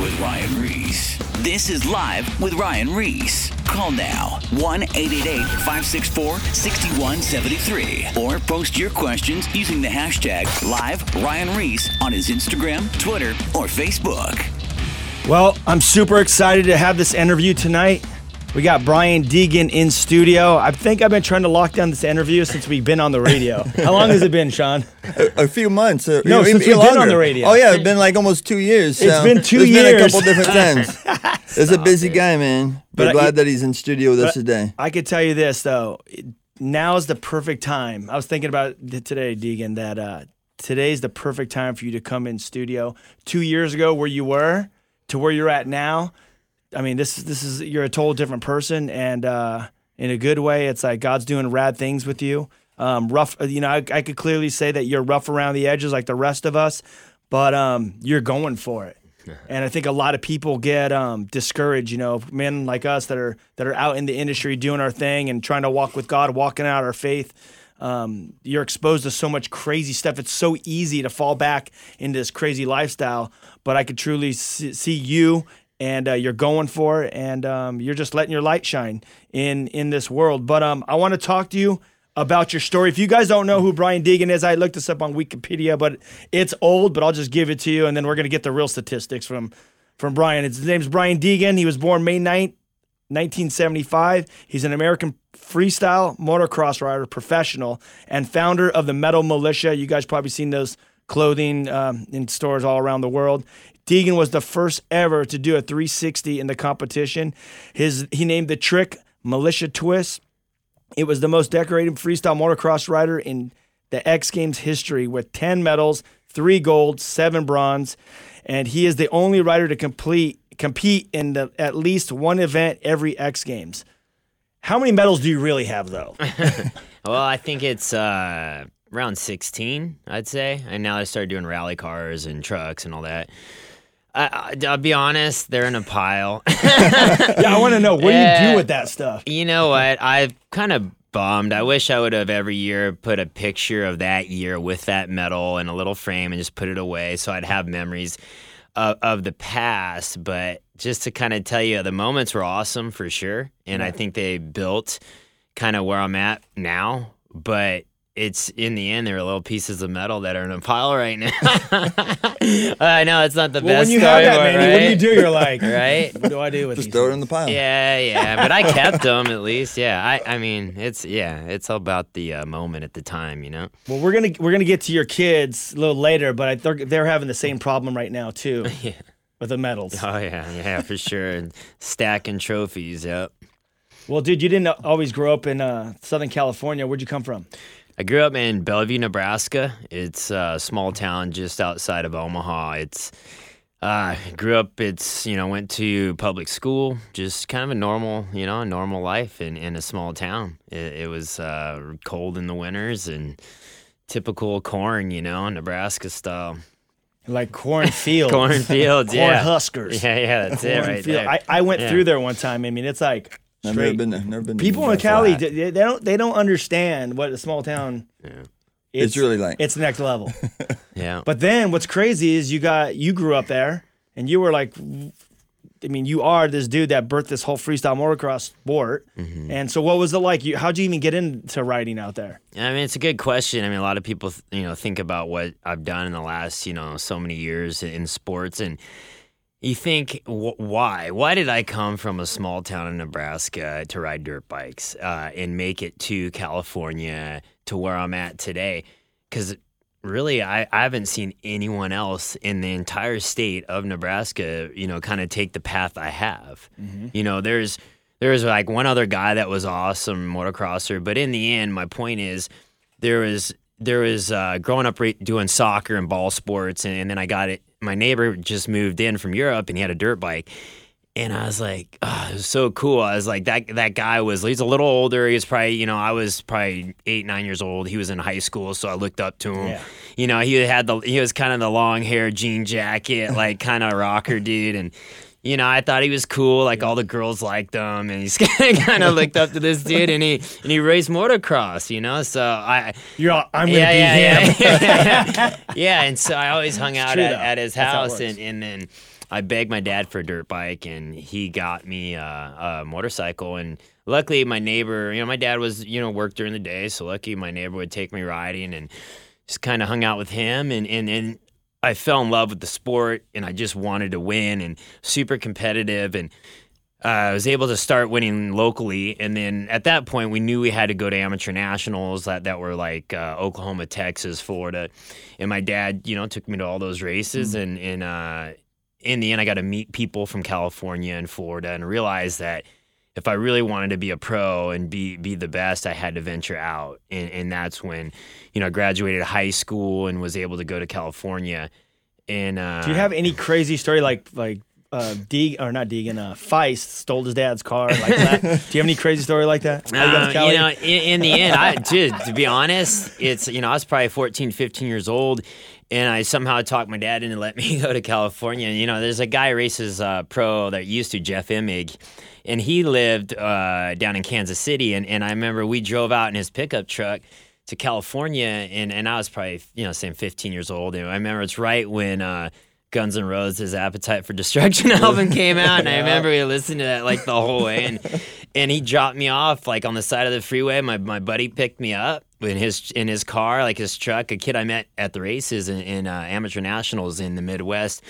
with Ryan Reese. This is Live with Ryan Reese. Call now 1 888 564 6173 or post your questions using the hashtag Live Ryan Reese on his Instagram, Twitter, or Facebook. Well, I'm super excited to have this interview tonight. We got Brian Deegan in studio. I think I've been trying to lock down this interview since we've been on the radio. How long has it been, Sean? A, a few months. Uh, No, even- since we've been on longer. the radio. Oh yeah, it's been like almost two years. It's been two there's Been a couple different times. it's a busy guy, man. But We're I- glad that he's in studio with us today. I could tell you this though. Now is the perfect time. I was thinking about today, Deegan, that uh, today's the perfect time for you to come in studio. Two years ago, where you were to where you're at now. I mean, this this is you're a total different person, and uh, in a good way. It's like God's doing rad things with you. Um, rough, you know, I, I could clearly say that you're rough around the edges like the rest of us, but um, you're going for it. And I think a lot of people get um, discouraged, you know, men like us that are that are out in the industry doing our thing and trying to walk with God, walking out our faith. Um, you're exposed to so much crazy stuff. It's so easy to fall back into this crazy lifestyle. But I could truly see, see you, and uh, you're going for it, and um, you're just letting your light shine in in this world. But um, I want to talk to you about your story. If you guys don't know who Brian Deegan is, I looked this up on Wikipedia, but it's old. But I'll just give it to you, and then we're gonna get the real statistics from from Brian. His name's Brian Deegan. He was born May 9th, 1975. He's an American freestyle motocross rider, professional, and founder of the Metal Mulisha. You guys probably seen those clothing um, in stores all around the world. Deegan was the first ever to do a 360 in the competition. His he named the trick Mulisha Twist. It was the most decorated freestyle motocross rider in the X Games history with 10 medals, 3 gold, 7 bronze, and he is the only rider to complete compete in the, at least one event every X Games. How many medals do you really have though? Well, I think it's uh, around 16, I'd say. And now I started doing rally cars and trucks and all that. I, I, I'll be honest, they're in a pile. yeah, I want to know what do you do with that stuff? you know what? I've kind of bummed. I wish I would have every year put a picture of that year with that medal in a little frame and just put it away so I'd have memories of, of the past. But just to kind of tell you, the moments were awesome for sure. And I think they built kind of where I'm at now. But it's in the end, they're little pieces of metal that are in a pile right now. I know it's not the Well, best when you have that, but- man, what do you do? You're like, Right? What do I do with it? Just these? throw it in the pile. Yeah, yeah, but I kept them at least. Yeah, I, I mean, it's yeah, it's all about the uh, moment at the time, you know. Well, we're gonna we're gonna get to your kids a little later, but I, they're they're having the same problem right now too Yeah. with the medals. Oh yeah, yeah, for sure. And stacking trophies. Yep. Well, dude, you didn't always grow up in uh, Southern California. Where'd you come from? I grew up in Bellevue, Nebraska. It's a small town just outside of Omaha. It's uh, grew up. It's you know went to public school. Just kind of a normal, you know, a normal life in in a small town. It, it was uh, cold in the winters and typical corn, you know, Nebraska style. Like cornfields. Cornfields, Corn yeah. huskers. Yeah, yeah, that's it right Cornfield. there. I, I went Yeah. through there one time. I mean, it's like I've never been there. Never been. People in Nebraska. Cali, flat. they, they don't they don't understand what a small town. Yeah. It's really like- it's next level. yeah. But then what's crazy is you got you grew up there and you were like I mean, you are this dude that birthed this whole freestyle motocross sport. Mm-hmm. And so what was it like? You how'd you even get into riding out there? I mean, it's a good question. I mean, a lot of people, you know, think about what I've done in the last, you know, so many years in sports, and you think, wh- why? Why did I come from a small town in Nebraska to ride dirt bikes uh, and make it to California to where I'm at today? Because really, I, I haven't seen anyone else in the entire state of Nebraska, you know, kind of take the path I have. You know, there's there was like one other guy that was awesome motocrosser, but in the end, my point is there was there was uh, growing up re- doing soccer and ball sports, and, and then I got it. My neighbor just moved in from Europe, and he had a dirt bike. And I was like, oh, it was so cool. I was like, that that guy was he's a little older. He was probably, you know, I was probably eight, nine years old. He was in high school, so I looked up to him. Yeah. You know, he had the he was kind of the long hair, jean jacket, like kind of rocker dude. And you know, I thought he was cool. Like all the girls liked him, and he's kind of looked up to this dude, and he and he raced motocross. You know, so I You're all, I'm gonna yeah, be yeah, him. yeah, yeah, yeah. And so I always hung out at, at his That's how it house, and, and then I begged my dad for a dirt bike, and he got me uh, a motorcycle. And luckily, my neighbor, you know, my dad was, you know, worked during the day, so lucky my neighbor would take me riding, and just kind of hung out with him, and and and I fell in love with the sport, and I just wanted to win, and super competitive, and. Uh, I was able to start winning locally, and then at that point, we knew we had to go to amateur nationals that, that were like uh, Oklahoma, Texas, Florida, and my dad, you know, took me to all those races, and and uh, in the end, I got to meet people from California and Florida, and realize that if I really wanted to be a pro and be be the best, I had to venture out, and and that's when, you know, I graduated high school and was able to go to California, and uh, Do you have any crazy story like like uh, Deeg or not Deegan? Uh, Faisst stole his dad's car. Like that. Do you have any crazy story like that? How you got to Uh, you know, in, in the end, I dude, to be honest, it's you know, I was probably 14, 15 years old, and I somehow talked my dad into let me go to California. And, you know, there's a guy races uh, pro that used to Jeff Emig, and he lived uh, down in Kansas City, and, and I remember we drove out in his pickup truck to California, and, and I was probably you know saying 15 years old, and I remember it's right when. Uh, Guns N' Roses' "Appetite for Destruction" album came out, and I remember we listened to that like the whole way. And and he dropped me off like on the side of the freeway. My my buddy picked me up in his in his car, like his truck. A kid I met at the races in, in uh, amateur nationals in the Midwest,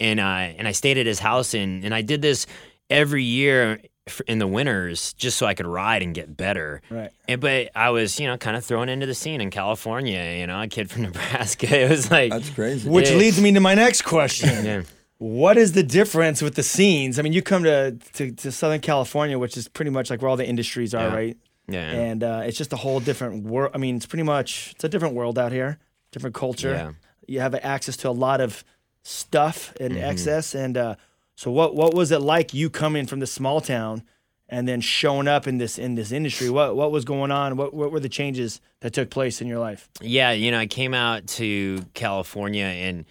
and uh, and I stayed at his house, and and I did this every year in the winters just so I could ride and get better. Right. And, but I was, you know, kind of thrown into the scene in California. You know, a kid from Nebraska. It was like, That's crazy. Which Yeah. leads me to my next question. yeah. What is the difference with the scenes? I mean, you come to, to, to Southern California, which is pretty much like where all the industries are, Yeah. right? Yeah. And uh, it's just a whole different world. I mean, it's pretty much it's a different world out here, different culture. Yeah. You have access to a lot of stuff and Mm-hmm. excess. And uh, so, what what was it like you coming from the small town and then showing up in this in this industry? What what was going on? What what were the changes that took place in your life? Yeah, you know, I came out to California and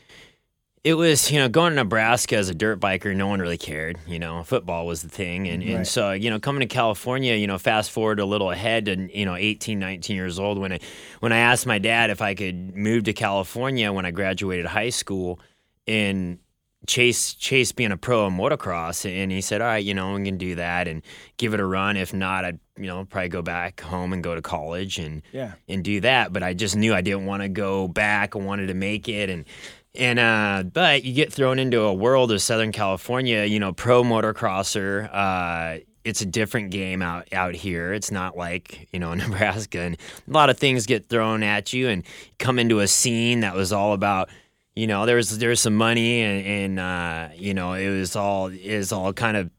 it was, you know, going to Nebraska as a dirt biker, no one really cared. You know, football was the thing. And, Right. and so, you know, coming to California, you know, fast forward a little ahead and, you know, 18, 19 years old when I, when I asked my dad if I could move to California when I graduated high school and chase chase being a pro in motocross and he said all right you know we can do that and give it a run. If not i'd you know probably go back home and go to college and Yeah. and do that. But i just knew i didn't want to go back. I wanted to make it. And and uh but you get thrown into a world of southern california you know pro motocrosser uh it's a different game out out here. It's not like you know Nebraska, and a lot of things get thrown at you, and come into a scene that was all about you know there was there was some money and, and uh, you know it was all it was all kind of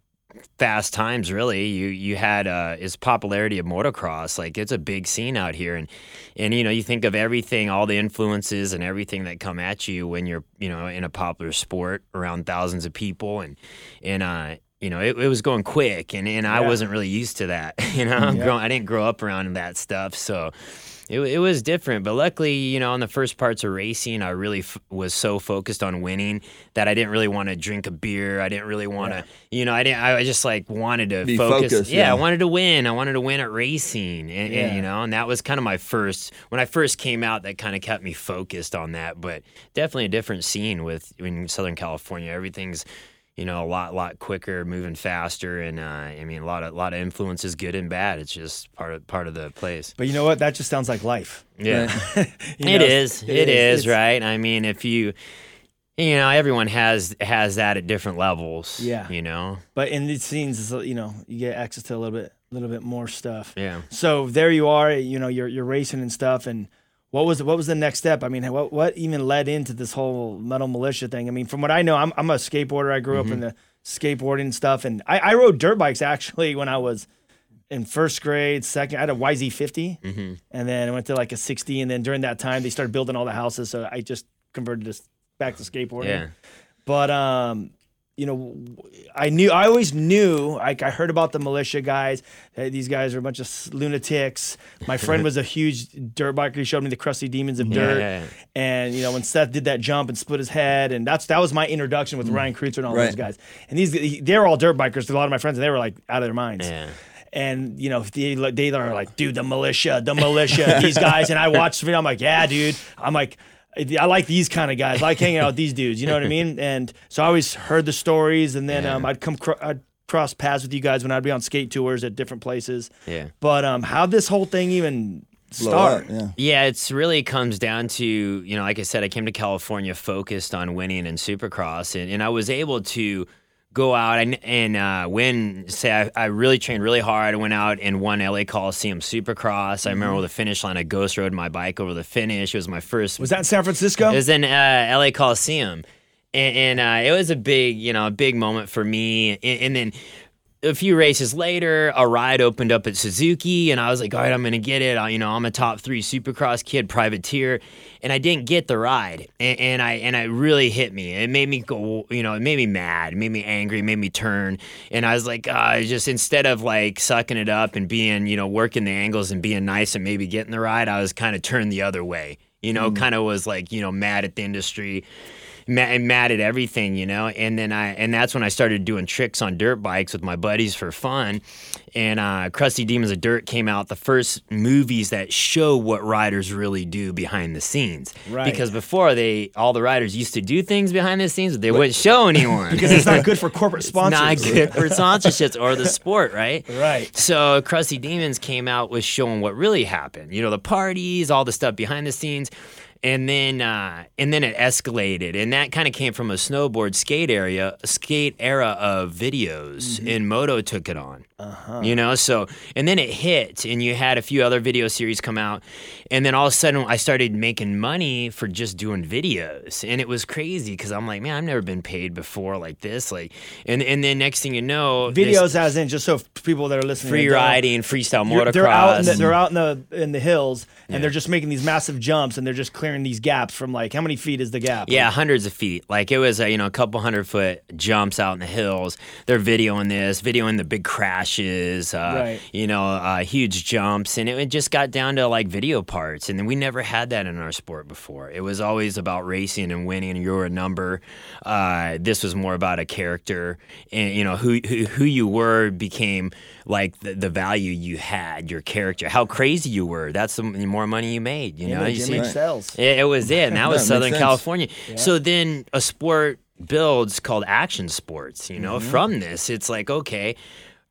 fast times really. You you had uh is popularity of motocross. Like it's a big scene out here. And and you know you think of everything all the influences and everything that come at you when you're you know in a popular sport around thousands of people. And and uh you know it, it was going quick. And and I wasn't really used to that you know? I'm Yeah. growing, I didn't grow up around that stuff. So it, it was different, but luckily, you know, on the first parts of racing, I really f- was so focused on winning that I didn't really want to drink a beer. I didn't really want to, you know, I didn't. I just like wanted to Be focus. focused, yeah, yeah. I wanted to win. I wanted to win at racing, and, Yeah. and you know, and that was kind of my first when I first came out. That kind of kept me focused on that. But definitely a different scene with in Southern California. Everything's you know, a lot, lot quicker, moving faster, and uh, I mean, a lot of, lot of influences, good and bad. It's just part of, part of the place. But you know what? That just sounds like life. Yeah. It know, is. It is, It's- right? I mean, if you, you know, everyone has has that at different levels. Yeah. You know. But in these scenes, you know, you get access to a little bit, a little bit more stuff. Yeah. So there you are. You know, you're you're racing and stuff. And what was what was the next step? I mean, what what even led into this whole Metal Mulisha thing? I mean, from what I know, I'm I'm a skateboarder. I grew up in the skateboarding stuff, and I, I rode dirt bikes actually when I was in first grade, second. I had a YZ50, and then I went to like a 60. And then during that time, they started building all the houses, so I just converted this back to skateboarding. Yeah. But um, you know, I knew, I always knew, like, I heard about the Mulisha guys. That these guys are a bunch of lunatics. My friend was a huge dirt biker. He showed me the crusty demons of dirt. yeah, yeah. And, you know, when Seth did that jump and split his head, and that's that was my introduction with mm. Ryan Kreutzer and all those guys. And these, they're all dirt bikers. A lot of my friends, and they were like out of their minds. Yeah. And you know they they are like, dude, the Mulisha, the Mulisha, these guys. And I watched them. I'm like, yeah, dude. I'm like, I like these kind of guys. I like hanging out with these dudes. You know what I mean? And so I always heard the stories, and then um, I'd come cr- I'd cross paths with you guys when I'd be on skate tours at different places. Yeah. But um, how this whole thing even Blow start? up, yeah. Yeah, it's really comes down to, you know, like I said, I came to California focused on winning in Supercross, and, and I was able to go out and, and uh, win. Say, I, I really trained really hard. I went out and won LA Coliseum Supercross. I remember the finish line, I ghost rode my bike over the finish. It was my first. Was that in San Francisco? It was in uh, LA Coliseum, and, and uh, it was a big, you know, a big moment for me. And, and then a few races later, a ride opened up at Suzuki, and I was like, all right, I'm gonna get it. I, you know, I'm a top three Supercross kid, privateer, and I didn't get the ride, and, and I and it really hit me. It made me go, you know, it made me mad, it made me angry, it made me turn, and I was like, uh, just instead of like sucking it up and being, you know, working the angles and being nice and maybe getting the ride, I was kind of turned the other way. You know, kind of was like, you know, mad at the industry mad, mad at everything, you know. And then I and that's when I started doing tricks on dirt bikes with my buddies for fun. And uh, Crusty Demons of Dirt came out, the first movies that show what riders really do behind the scenes. Right. Because before they, all the riders used to do things behind the scenes, but they wouldn't show anyone. because it's not good for corporate sponsors. not good for sponsorships or the sport, right? Right. So Crusty Demons came out with showing what really happened. You know, the parties, all the stuff behind the scenes. And then, uh, and then it escalated, and that kind of came from a snowboard skate area, skate era of videos, and Moto took it on. Uh-huh. You know, so and then it hit, and you had a few other video series come out, and then all of a sudden I started making money for just doing videos, and it was crazy because I'm like, man, I've never been paid before like this, like, and and then next thing you know, this Videos as in just so people that are listening. free riding, freestyle motocross. They're out in the, they're out in the in the hills and Yeah. they're just making these massive jumps and they're just clearing these gaps from like how many feet is the gap? Yeah, hundreds of feet. Like it was, a, you know, a couple hundred foot jumps out in the hills. They're videoing this, videoing the big crashes, uh, Right. you know, uh, huge jumps, and it, it just got down to like video parts. And then we never had that in our sport before. It was always about racing and winning. And you're a number. Uh, this was more about a character, and you know who who, who you were became like the, the value you had, your character, how crazy you were. That's the more money you made. You know, image, you see- image sells. It, it was it, and that was Yeah, Southern. California. So then a sport builds called action sports. You know, from this, it's like okay,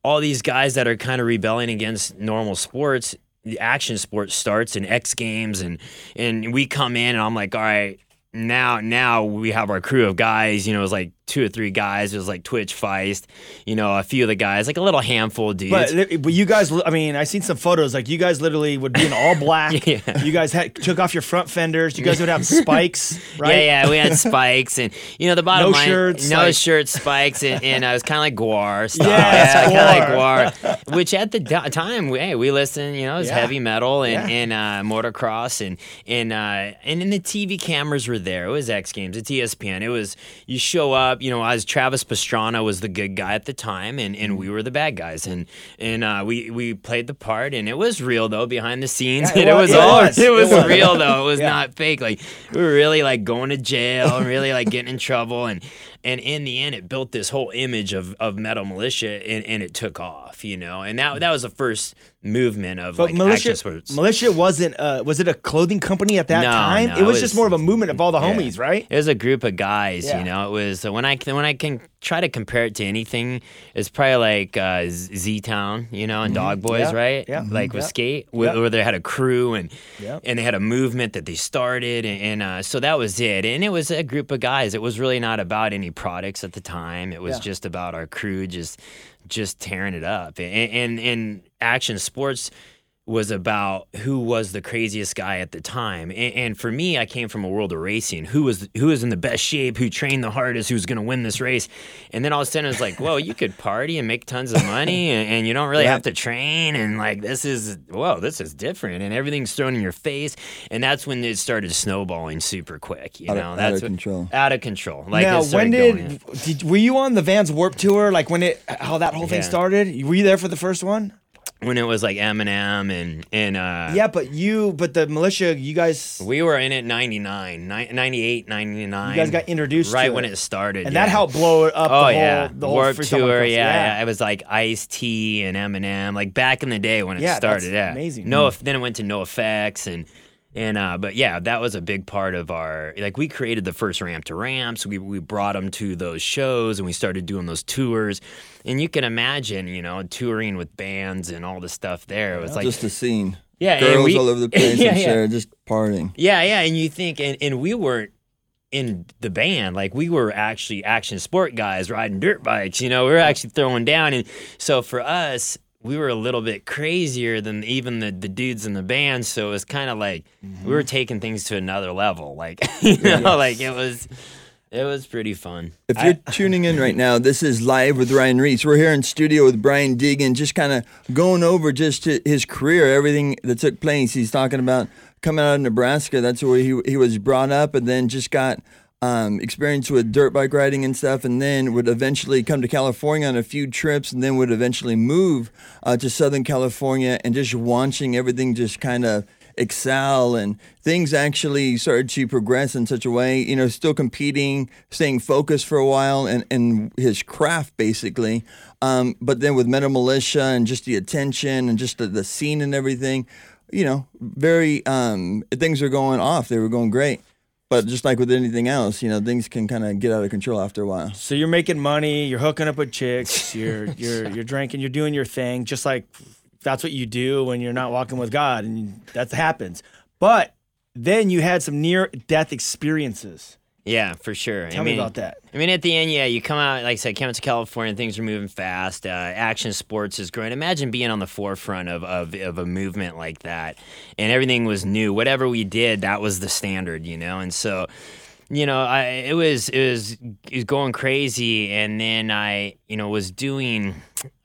all these guys that are kind of rebelling against normal sports. The action sport starts in X Games, and and we come in, and I'm like, all right. Now, now we have our crew of guys. You know, it's like two or three guys. It was like Twitch Faisst. You know, a few of the guys, like a little handful of dudes. But, but you guys, I mean, I seen some photos. Like you guys literally would be in all black. Yeah. You guys had, took off your front fenders. You guys would have spikes, right? Yeah, yeah, we had spikes, and you know the bottom No line, shirts, no like- shirts, spikes, and, and I was kind of like Gwar style, Yes, yeah, kind of like Gwar, which at the do- time, hey, we listened, you know, it was Yeah. heavy metal and, Yeah. and uh, motocross, and and uh, and then the TV cameras were there. It was X Games, it's ESPN. It was you show up, you know, as Travis Pastrana was the good guy at the time, and, and we were the bad guys, and and uh, we we played the part, and it was real though behind the scenes, Yeah, it and it was- was, all was. it was It was. real though. It was Yeah. not fake. Like we were really like going to jail and really like getting in trouble and and in the end it built this whole image of, of Metal Mulisha and, and it took off, you know. And that that was the first movement of But like Mulisha, Mulisha wasn't. Uh, was it a clothing company at that No, time? no, it was it just more of a movement of all the Yeah. homies, right? It was a group of guys, Yeah. you know. It was when I when I can try to compare it to anything, it's probably like uh, Z Town, you know, and Dog Boys, Mm-hmm. Yeah, right? yeah, Like with yeah. skate, where, Yeah. where they had a crew and Yeah. and they had a movement that they started, and, and uh, so that was it. And it was a group of guys. It was really not about any products at the time. It was just about our crew just just tearing it up. And and, and action sports was about who was the craziest guy at the time. And, and, for me, I came from a world of racing. Who was who was in the best shape? Who trained the hardest? Who's going to win this race? And then all of a sudden, it was like, whoa, you could party and make tons of money, and, and you don't really have to train. And like, this is whoa, this is different, and everything's thrown in your face. And that's when it started snowballing super quick. You out know, of, that's out of what, control. Out of control. Like now, when did, did were you on the Vans Warp Tour? Like when it how that whole thing started? Were you there for the first one? When it was like Eminem and and uh, Yeah, but you, but the Mulisha, you guys, We were in it 99, ni- 98, 99. you guys got introduced right when it. it started. and yeah. that helped blow it up. Oh the whole, yeah, the whole Warp Tour. motocross. Yeah, yeah, it was like Ice T and Eminem, like back in the day when it Yeah, that's started. Yeah, amazing. No, then it went to NOFX and and uh, but yeah, that was a big part of our like we created the first ramp to ramps. We we brought them to those shows and we started doing those tours. And you can imagine, you know, touring with bands and all the stuff there. It was like just a scene. yeah, Girls we- all over the place yeah, and yeah. share, just partying. Yeah, yeah, and you think, and, and we weren't in the band, like we were actually action sport guys riding dirt bikes. You know, we were actually throwing down, and so for us, we were a little bit crazier than even the, the dudes in the band. So it was kind of like we were mm-hmm. taking things to another level. Like you know, like it was, it was pretty fun. If you're tuning in right now, this is live with Ryan Reese. We're here in studio with Brian Deegan, just kind of going over just his career, everything that took place. He's talking about coming out of Nebraska. That's where he he was brought up, and then just got um, experience with dirt bike riding and stuff, and then would eventually come to California on a few trips, and then would eventually move uh, to Southern California, and just watching everything just kind of excel and things actually started to progress in such a way you know still competing staying focused for a while and, and his craft basically. Um, but then with Metal Mulisha and just the attention and just the, the scene and everything you know very um, things are going off. They were going great but just like with anything else you know things can kind of get out of control after a while So you're making money, you're hooking up with chicks, you're you're you're drinking, you're doing your thing, just like that's what you do when you're not walking with God, and that happens. But then you had some near death experiences. Yeah, for sure. Tell I me mean, about that. I mean, at the end, yeah, you come out, like I said, come out to California, things are moving fast. Uh, action sports is growing. Imagine being on the forefront of, of, of a movement like that, and everything was new. Whatever we did, that was the standard, you know? And so, you know, I it was it was it was going crazy, and then I you know was doing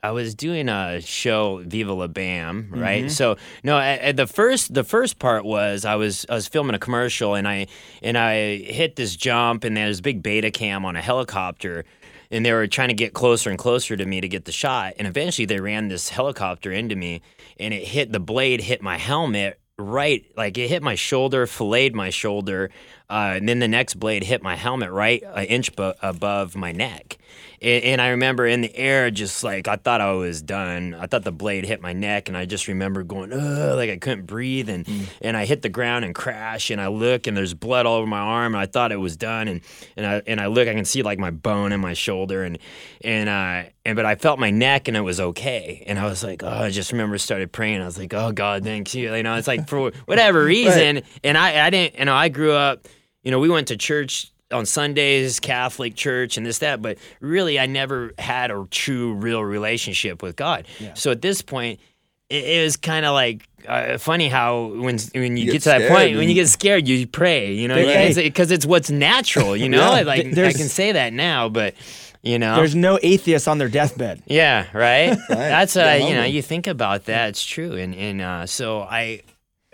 I was doing a show Viva La Bam, right? Mm-hmm. So no, at, at the first the first part was I was I was filming a commercial, and I and I hit this jump, and there's a big beta cam on a helicopter. And they were trying to get closer and closer to me to get the shot. And eventually they ran this helicopter into me and it hit the blade, hit my helmet right like it hit my shoulder filleted my shoulder uh, and then the next blade hit my helmet right an inch bu- above my neck and, and i remember in the air just like i thought i was done i thought the blade hit my neck and i just remember going Ugh, like i couldn't breathe and and i hit the ground and crash and i look and there's blood all over my arm and i thought it was done and and i and i look i can see like my bone in my shoulder and and uh and but I felt my neck and it was okay. And I was like, oh, I just remember started praying. I was like, oh God, thank you. You know, it's like for whatever reason. And I, I didn't, you know, I grew up, you know, we went to church on Sundays, Catholic church and this, that, but really I never had a true, real relationship with God. So at this point, it, it was kind of like uh, funny how when when you, You get, get to that scared point when you get scared you pray you know Hey. because it's, what's natural you know Yeah. like I can say that now but you know There's no atheists on their deathbed. yeah, right. That's uh, you know, you think about that. It's true, and and uh, so I.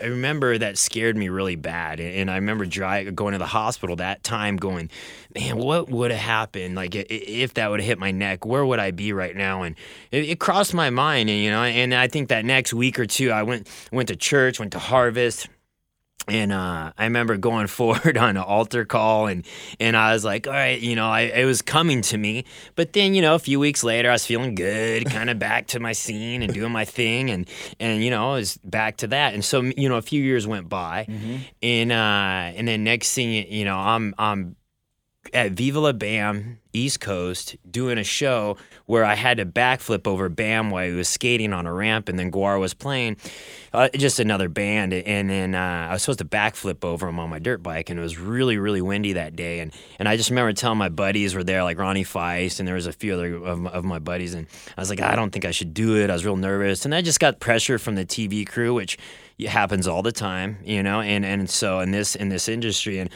I remember that scared me really bad, and, I remember dry, going to the hospital that time, going, "Man, what would have happened? Like, if that would have hit my neck, where would I be right now?" And it, it crossed my mind, and you know, and I think that next week or two, I went went to church, went to Harvest, and uh, I remember going forward on an altar call, and and I was like, all right, you know, I, it was coming to me. But then, you know, a few weeks later, I was feeling good, kind of back to my scene and doing my thing, and and you know, I was back to that. And so, you know, a few years went by, and uh, and then next thing, you know, I'm I'm at Viva La Bam, East Coast, doing a show where I had to backflip over Bam while he was skating on a ramp, and then Gwar was playing, uh, just another band, and then uh, I was supposed to backflip over him on my dirt bike, and it was really, really windy that day, and and I just remember telling my buddies were there, like Ronnie Faisst, and there was a few other of of my buddies, and I was like, I don't think I should do it. I was real nervous, and I just got pressure from the TV crew, which happens all the time, you know, and and so in this in this industry, and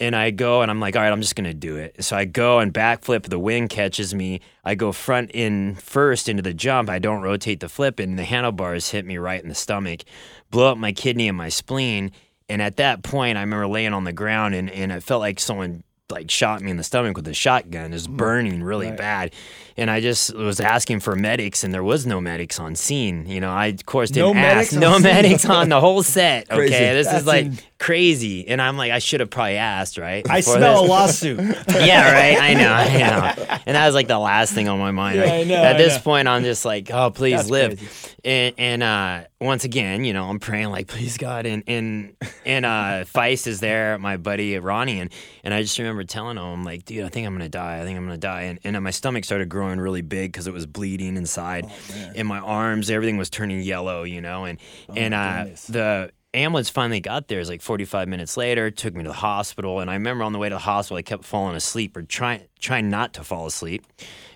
and I go and I'm like, all right, I'm just gonna do it. So I go and backflip. The wind catches me. I go front in first into the jump. I don't rotate the flip, and the handlebars hit me right in the stomach, blow up my kidney and my spleen. And at that point, I remember laying on the ground, and and it felt like someone like shot me in the stomach with a shotgun. It was mm. burning really Right. bad, and I just was asking for medics, and there was no medics on scene. You know, I of course didn't medics ask. No medics on the whole set. Okay, this That's is like in- crazy, and I'm like, I should have probably asked, right? I smell this. a lawsuit. yeah, right. I know, I know. And that was like the last thing on my mind. Yeah, Like, I know, At I this know. point, I'm just like, oh, please That's live. crazy. And and uh, once again, you know, I'm praying like, please God. And and and uh, Faisst is there, my buddy Ronnie, and and I just remember telling him like, dude, I think I'm gonna die. I think I'm gonna die. And and my stomach started growing really big because it was bleeding inside, Oh, and my arms, everything was turning yellow, you know. And and uh, Oh, the ambulance finally got there. It was like 45 minutes later. Took me to the hospital, and I remember on the way to the hospital, I kept falling asleep or trying trying not to fall asleep.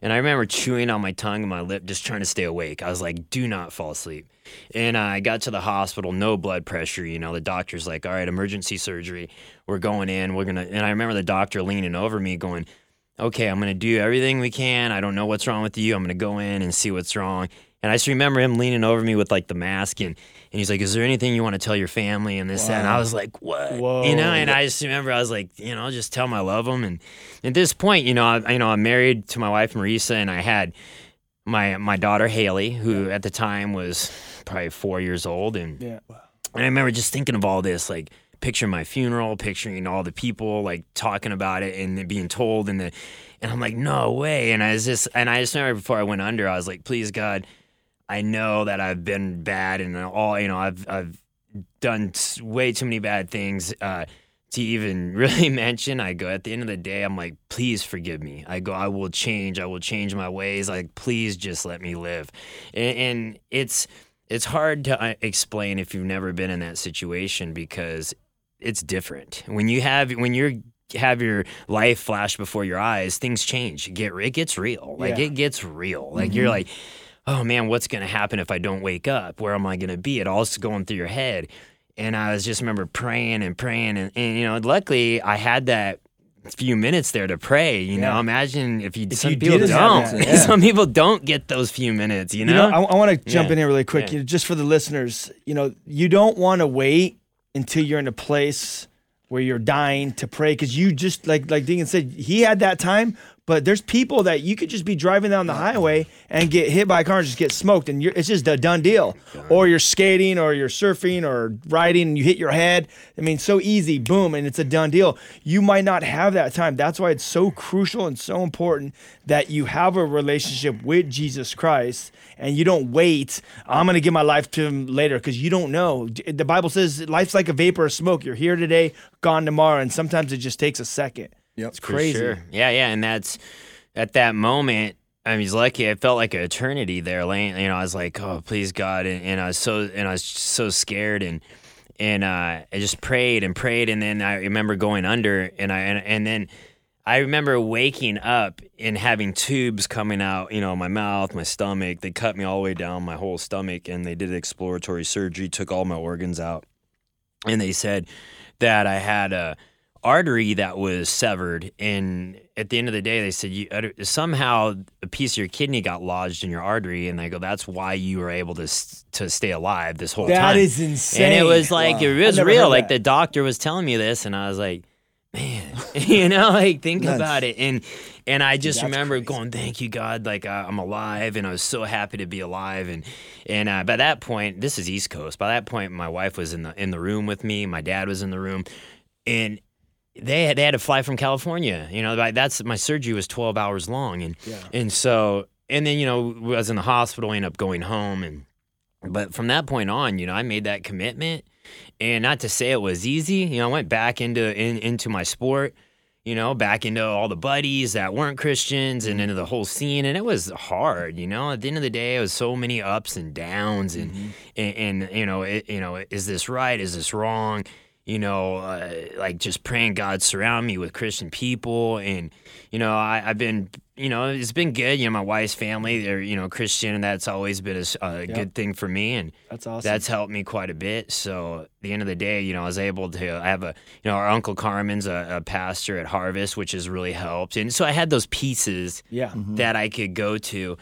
And I remember chewing on my tongue and my lip, just trying to stay awake. I was like, "Do not fall asleep." And I got to the hospital, no blood pressure. You know, the doctor's like, "All right, emergency surgery. We're going in. We're gonna." And I remember the doctor leaning over me, going, okay, I'm gonna do everything we can. I don't know what's wrong with you. I'm gonna go in and see what's wrong. And I just remember him leaning over me with like the mask and, and he's like, Is there anything you want to tell your family and this, that? And I was like, What? Whoa. You know, and I just remember I was like, you know, just tell them I love them. And at this point, you know, I, you know, I'm married to my wife Marisa and I had my my daughter Haley, who at the time was probably four years old and yeah. and I remember just thinking of all this, like picturing my funeral, picturing all the people like talking about it and being told and the and I'm like, no way. And I was just and I just remember before I went under, I was like, please God, I know that I've been bad and all you know, I've I've done way too many bad things uh, to even really mention. I go at the end of the day, I'm like, please forgive me. I go, I will change. I will change my ways. Like, please just let me live. And, and it's it's hard to uh, explain if you've never been in that situation because it's different. When you have when you're have your life flash before your eyes things change. It get it gets real. Like Yeah. it gets real. Like you're mm-hmm. like oh man what's going to happen if i don't wake up? Where am i going to be? It all's going through your head. And i was just remember praying and praying and, and you know luckily i had that few minutes there to pray you know? Imagine if you some you people don't. that, yeah. some people don't get those few minutes you know, You know, I, I want to jump Yeah. in here really quick, Yeah. you know, just for the listeners. You know, you don't want to wait until you're in a place where you're dying to pray because you just like like Deegan said, he had that time. But there's people that you could just be driving down the highway and get hit by a car and just get smoked, and you're, it's just a done deal. Or you're skating, or you're surfing, or riding, and you hit your head. I mean, so easy, boom, and it's a done deal. You might not have that time. That's why it's so crucial and so important that you have a relationship with Jesus Christ and you don't wait. I'm going to give my life to him later because you don't know. The Bible says life's like a vapor of smoke. You're here today, gone tomorrow, and sometimes it just takes a second. Yep. It's crazy. Sure. Yeah, yeah, and that's at that moment. I mean, he's lucky. I felt like an eternity there. Laying, you know, I was like, "Oh, please, God!" And, and I was so, and I was so scared, and and uh, I just prayed and prayed, and then I remember going under, and I and, and then I remember waking up and having tubes coming out, you know, my mouth, my stomach. They cut me all the way down my whole stomach, and they did exploratory surgery, took all my organs out, and they said that I had a artery that was severed and at the end of the day they said you somehow a piece of your kidney got lodged in your artery and they go that's why you were able to to stay alive this whole That time is insane. and it was like Wow. it was real like the doctor was telling me this and I was like man you know like think Nuts. about it and and I just that's remember crazy. going thank you God like uh, I'm alive and I was so happy to be alive and and uh, by that point this is East Coast by that point my wife was in the in the room with me my dad was in the room and they had, they had to fly from California. You know, like, that's my surgery was 12 hours long, and and so and then you know I was in the hospital, ended up going home, and but from that point on, you know, I made that commitment, and not to say it was easy. You know, I went back into in, into my sport. you know, back into all the buddies that weren't Christians and into the whole scene. And it was hard, you know. At the end of the day, it was so many ups and downs, and mm-hmm. and, and you know, it, you know, is this right? Is this wrong? You know, uh, like just praying God surround me with Christian people, and you know, I, I've been, you know, it's been good. You know, my wife's family, they're you know Christian, and that's always been a, a good thing for me, and That's awesome. that's helped me quite a bit. So at the end of the day, you know, I was able to I have a you know our uncle Carmen's a, a pastor at Harvest, which has really helped, and so I had those pieces yeah. that I could go to.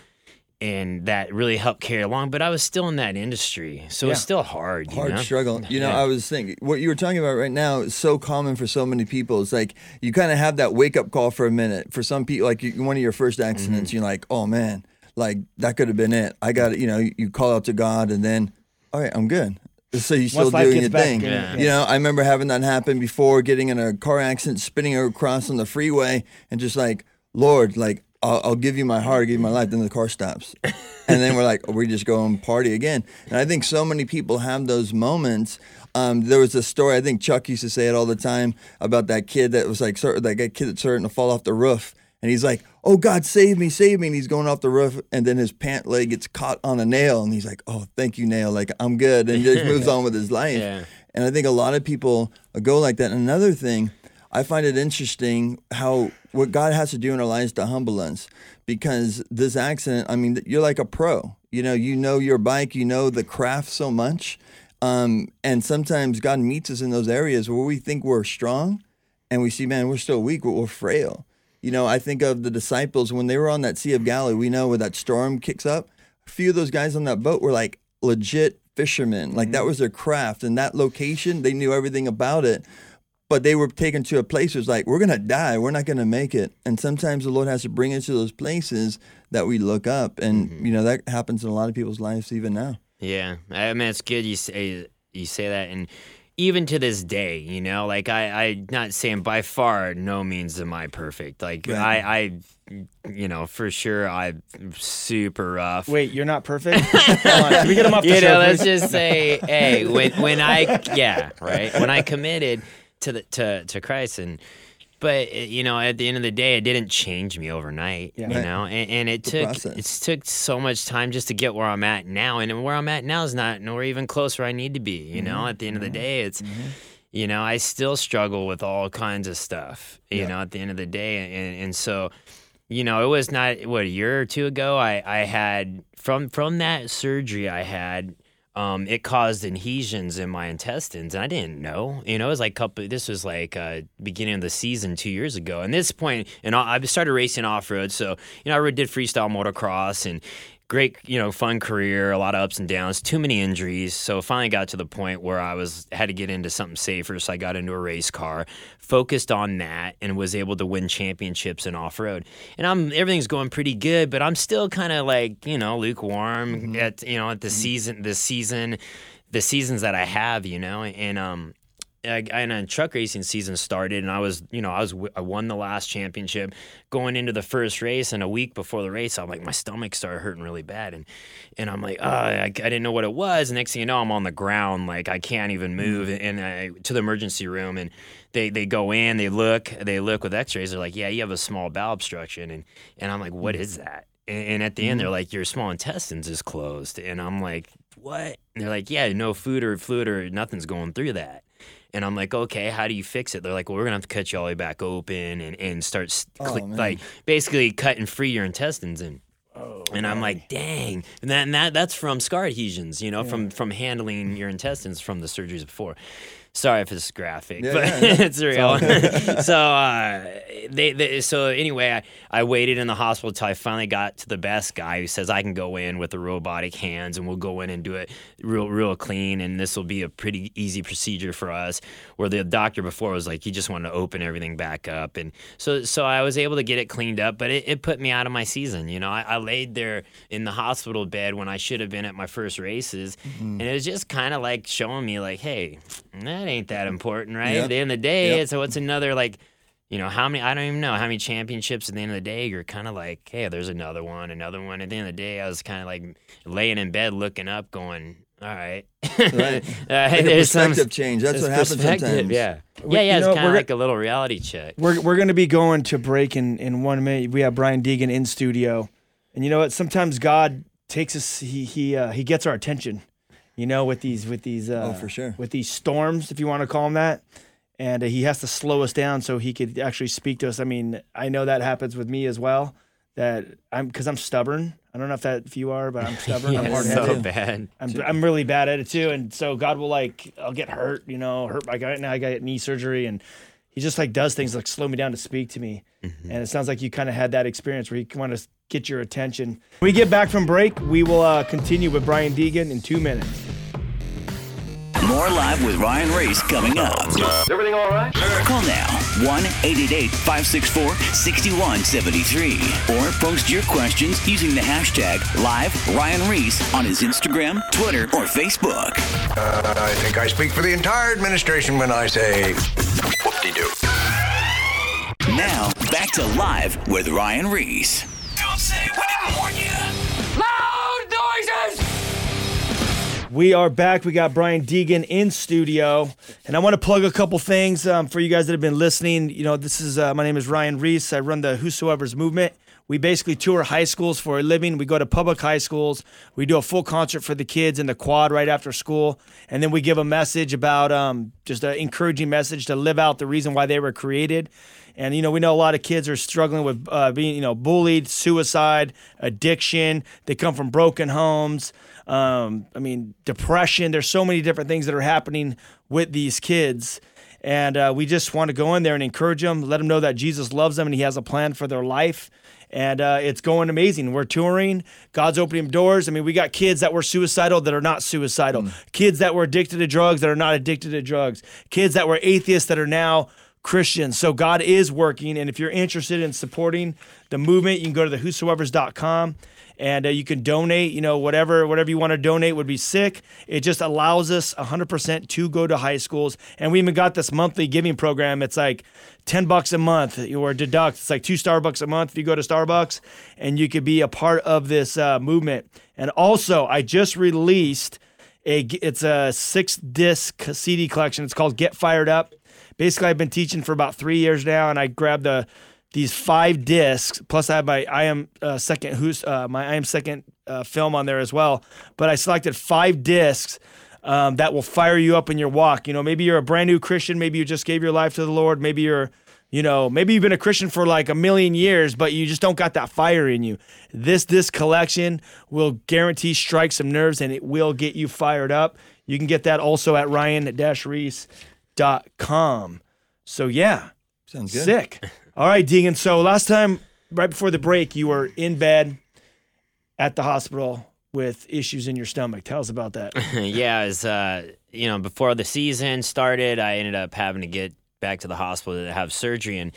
And that really helped carry along, but I was still in that industry, so it's Yeah. still hard. You hard know? struggle. You know, Yeah. I was thinking what you were talking about right now is so common for so many people. It's like you kind of have that wake up call for a minute. For some people, like you, one of your first accidents, Mm-hmm. you're like, oh man, like that could have been it. I got it. You know, you, you call out to God, and then, all right, I'm good. So you're still Once doing your thing. Yeah. You know, I remember having that happen before, getting in a car accident, spinning across on the freeway, and just like, Lord, like I'll, I'll give you my heart, I'll give you my life. Then the car stops, and then we're like, oh, we just go and party again. And I think so many people have those moments. Um, there was a story I think Chuck used to say it all the time about that kid that was like, sort that kid that's starting to fall off the roof, and he's like, "Oh God, save me, save me!" And he's going off the roof, and then his pant leg gets caught on a nail, and he's like, "Oh, thank you, nail. Like I'm good," and just moves on with his life. Yeah. And I think a lot of people go like that. And another thing, I find it interesting how what God has to do in our lives to humble us because this accident, I mean, you're like a pro. You know, you know your bike, you know the craft so much. Um, and sometimes God meets us in those areas where we think we're strong and we see, man, we're still weak, we're, we're frail. You know, I think of the disciples when they were on that Sea of Galilee, we know where that storm kicks up. A few of those guys on that boat were like legit fishermen. Like that was their craft. And that location, they knew everything about it. But they were taken to a place where it's like, we're going to die. We're not going to make it. And sometimes the Lord has to bring us to those places that we look up. And, mm-hmm. you know, that happens in a lot of people's lives even now. Yeah, I mean it's good you say you say that, and even to this day, you know, like I I not saying by far no means am I perfect. Like Right. I I you know for sure I'm super rough. Wait, you're not perfect? Hold on, Can we get him off the you show, know, let's just say, hey, when when I yeah, right, when I committed to the to to Christ and. But you know, at the end of the day, it didn't change me overnight. Yeah. You know, and, and it The took process. it took so much time just to get where I'm at now, and where I'm at now is not nowhere even close where I need to be. You Mm-hmm. know, at the end of the day, it's you know, I still struggle with all kinds of stuff. You Yeah. know, at the end of the day, and and so you know, it was not what a year or two ago. I I had from from that surgery I had. Um, it caused adhesions in my intestines, and I didn't know. You know, it was like couple. This was like uh, beginning of the season two years ago. And this point, and I started racing off road. So you know, I did freestyle motocross and great, you know, fun career. A lot of ups and downs. Too many injuries. So finally got to the point where I was had to get into something safer. So I got into a race car, focused on that, and was able to win championships in off road. And I'm everything's going pretty good, but I'm still kind of like you know lukewarm at you know at the season the season the seasons that I have, you know, and um. I, and a truck racing season started, and I was, you know, I was, I won the last championship, going into the first race, and a week before the race, I'm like, my stomach started hurting really bad, and, and I'm like, oh, I, I didn't know what it was. And next thing you know, I'm on the ground, like I can't even mm. move, and I to the emergency room, and they they go in, they look, they look with X-rays, they're like, yeah, you have a small bowel obstruction, and and I'm like, what mm. is that? And, and at the end, they're mm. like, your small intestines is closed, and I'm like, what? And they're like, yeah, no food or fluid or nothing's going through that. And I'm like, okay, how do you fix it? They're like, well, we're gonna have to cut you all the way back open and, and start Oh, like basically cutting free your intestines and Oh, and I'm like, dang, and that, and that that's from scar adhesions, you know, from from handling your intestines from the surgeries before. Sorry if it's graphic, Yeah, but yeah, no. it's real. so uh, they, they so anyway, I, I waited in the hospital till I finally got to the best guy who says I can go in with the robotic hands and we'll go in and do it real real clean and this will be a pretty easy procedure for us. Where the doctor before was like he just wanted to open everything back up and so so I was able to get it cleaned up, but it, it put me out of my season. You know, I, I laid there in the hospital bed when I should have been at my first races, and it was just kind of like showing me like, hey, that ain't that important, right? Yeah. At the end of the day, Yeah. so what's another like. You know how many? I don't even know how many championships. At the end of the day, you're kind of like, hey, there's another one, another one. At the end of the day, I was kind of like laying in bed, looking up, going, all right. Right. Uh, Like a there's some- perspective change. That's what happens sometimes. Yeah. We- yeah, yeah. you It's kind of like a little reality check. We're we're gonna be going to break in in one minute. We have Brian Deegan in studio, and you know what? Sometimes God takes us. He he uh, he gets our attention. You know, with these with these uh, Oh, for sure. with these storms, if you want to call them that, and uh, he has to slow us down so he could actually speak to us. I mean, I know that happens with me as well. That I'm because I'm stubborn. I don't know if that if you are, but I'm stubborn. I'm Yeah, hard so bad. I'm, I'm really bad at it too, and so God will like I'll get hurt, you know, hurt. I got now I got knee surgery, and He just like does things like slow me down to speak to me, and it sounds like you kind of had that experience where He want to get your attention. When we get back from break, we will uh, continue with Brian Deegan in two minutes. More live with Ryan Reese coming up. Is everything all right? Call now 1 888 564 6173 or post your questions using the hashtag live Ryan Reese on his Instagram, Twitter, or Facebook. Uh, I think I speak for the entire administration when I say whoop-de-doo. Now, back to live with Ryan Reese. Don't say we didn't warn you. Loud noises! We are back. We got Brian Deegan in studio, and I want to plug a couple things um, for you guys that have been listening. You know, this is uh, my name is Ryan Reese. I run the Whosoever's movement. We basically tour high schools for a living. We go to public high schools. We do a full concert for the kids in the quad right after school, and then we give a message about um, just an encouraging message to live out the reason why they were created. And you know, we know a lot of kids are struggling with uh, being, you know, bullied, suicide, addiction. They come from broken homes. Um, I mean, depression. There's so many different things that are happening with these kids. And uh, we just want to go in there and encourage them, let them know that Jesus loves them and He has a plan for their life. And uh, it's going amazing. We're touring. God's opening doors. I mean, we got kids that were suicidal that are not suicidal, kids that were addicted to drugs that are not addicted to drugs, kids that were atheists that are now Christians. So God is working. And if you're interested in supporting the movement, you can go to the whosoevers.com and uh, you can donate, you know, whatever whatever you want to donate would be sick. It just allows us 100% to go to high schools. And we even got this monthly giving program. It's like 10 bucks a month or deduct. It's like two Starbucks a month if you go to Starbucks and you could be a part of this uh, movement. And also, I just released a it's a six disc CD collection. It's called Get Fired Up. Basically, I've been teaching for about three years now, and I grabbed the these five discs. Plus, I have my I am uh, second who's uh, my I am second uh, film on there as well. But I selected five discs. Um, that will fire you up in your walk. You know, maybe you're a brand new Christian. Maybe you just gave your life to the Lord. Maybe you're, you know, maybe you've been a Christian for like a million years, but you just don't got that fire in you. This this collection will guarantee strike some nerves and it will get you fired up. You can get that also at ryan-reese.com. So yeah, Sounds good. sick. All right, Deegan. So last time, right before the break, you were in bed at the hospital with issues in your stomach. Tell us about that. yeah, as uh, you know, before the season started, I ended up having to get back to the hospital to have surgery, and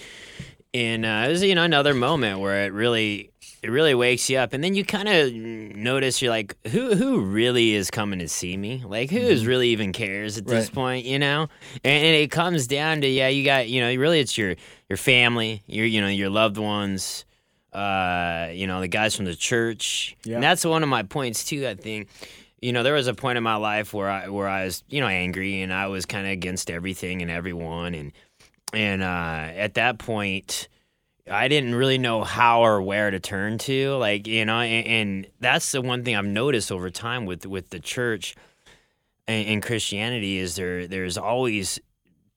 and uh, it was you know another moment where it really it really wakes you up, and then you kind of notice you're like, who who really is coming to see me? Like, who is really even cares at this Right. point? You know, and, and it comes down to yeah, you got you know, really it's your your family, your you know your loved ones. Uh, you know the guys from the church, Yeah. and that's one of my points too. I think you know, there was a point in my life where I where I was, you know, angry and I was kind of against everything and everyone, and and uh, at that point, I didn't really know how or where to turn to, like you know, and, and that's the one thing I've noticed over time with with the church and, and Christianity is there there's always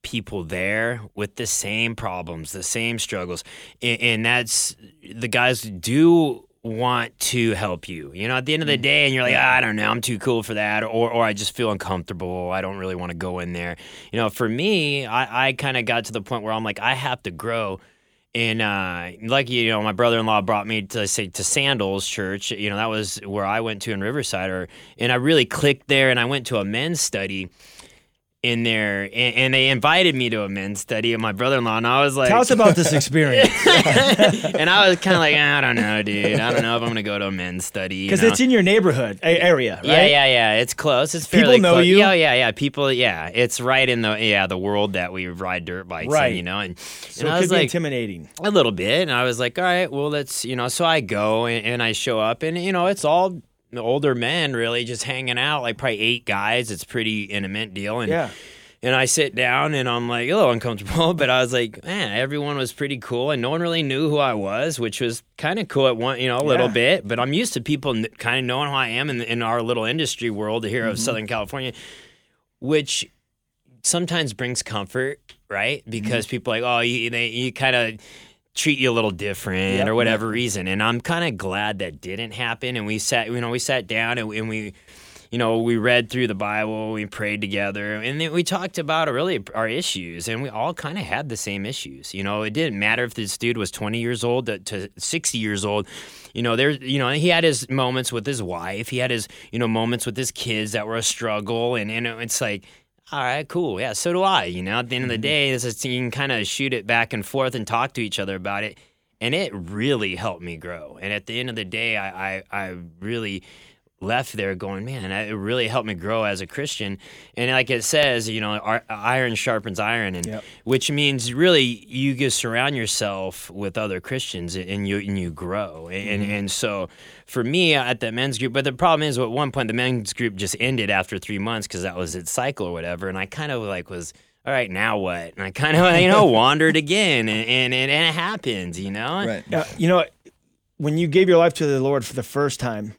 people there with the same problems, the same struggles, and, and that's the guys do want to help you. You know, at the end of the day, and you're like, "Ah, I don't know, I'm too cool for that, or or I just feel uncomfortable. I don't really want to go in there. You know, for me, I, I kind of got to the point where I'm like, I have to grow. And uh, like you know, my brother-in-law brought me to say to Sandals Church. You know, that was where I went to in Riverside, or and I really clicked there. And I went to a men's study in there, and, and they invited me to a men's study. And my brother-in-law and I was like, Tell us about this experience. and I was kind of like, ah, I don't know, dude. I don't know if I'm gonna go to a men's study Because it's in your neighborhood a- area, right? Yeah, yeah, yeah. It's close. It's People know close. you? Yeah, yeah, yeah. People, yeah. It's right in the yeah the world that we ride dirt bikes Right. in, you know. And, So and it I could was be like intimidating. a little bit, and I was like, all right, well, let's you know. So I go and, and I show up, and you know, it's all older men really just hanging out, like probably eight guys. It's pretty intimate deal. And Yeah. and I sit down and I'm like a little uncomfortable, but I was like, man, everyone was pretty cool and no one really knew who I was, which was kind of cool at one, you know, a little Yeah. bit. But I'm used to people n- kind of knowing who I am in, in our little industry world here of mm-hmm. Southern California, which sometimes brings comfort, right? Mm-hmm. Because people are like, oh, you, they, you kind of treat you a little different Yep. or whatever reason. And I'm kind of glad that didn't happen. And we sat, you know, we sat down and, and we, you know, we read through the Bible, we prayed together, and then we talked about really our issues, and we all kind of had the same issues. You know, it didn't matter if this dude was 20 years old to, to 60 years old. You know, there's, you know, he had his moments with his wife, he had his, you know, moments with his kids that were a struggle, and, and it's like, all right, cool. Yeah, so do I. You know, at the end of the mm-hmm. day, this is, you can kind of shoot it back and forth and talk to each other about it. And it really helped me grow. And at the end of the day, I, I, I really left there going, man, it really helped me grow as a Christian. And like it says, you know, iron sharpens iron, and Yep. which means really you just surround yourself with other Christians and you and you grow. And mm-hmm. and so for me at the men's group, but the problem is at one point the men's group just ended after three months because that was its cycle or whatever. And I kind of like was. All right, now what? And I kind of, you know, wandered again, and, and, and it happens, you know. Right. Yeah, you know, when you gave your life to the Lord for the first time,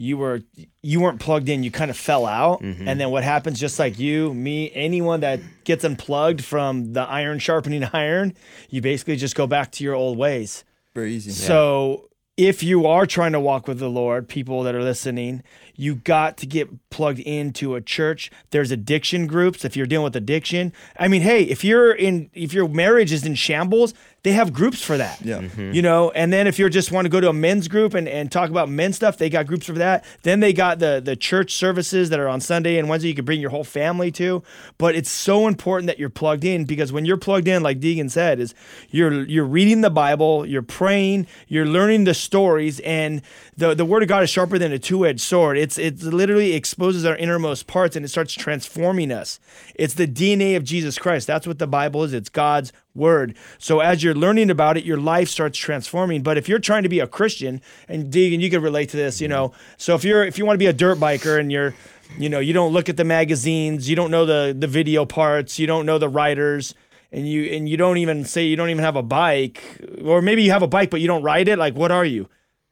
you were you weren't plugged in. You kind of fell out, Mm-hmm. and then what happens? Just like you, me, anyone that gets unplugged from the iron sharpening iron, you basically just go back to your old ways. Very easy. So if you are trying to walk with the Lord, people that are listening, you got to get plugged into a church. There's addiction groups if you're dealing with addiction. I mean, hey, if you're in if your marriage is in shambles, they have groups for that. Yeah. Mm-hmm. You know, and then if you just want to go to a men's group and, and talk about men's stuff, they got groups for that. Then they got the the church services that are on Sunday and Wednesday you can bring your whole family to. But it's so important that you're plugged in because when you're plugged in, like Deegan said, is you're you're reading the Bible, you're praying, you're learning the stories, and the the word of God is sharper than a two-edged sword. It's it literally exposes our innermost parts and it starts transforming us. It's the DNA of Jesus Christ. That's what the Bible is. It's God's word. So as you're learning about it, your life starts transforming. But if you're trying to be a Christian, and Deegan, you can relate to this, you mm-hmm. know. So if you're if you want to be a dirt biker and you're you know, you don't look at the magazines, you don't know the the video parts, you don't know the writers, and you and you don't even say you don't even have a bike, or maybe you have a bike but you don't ride it. Like, what are you?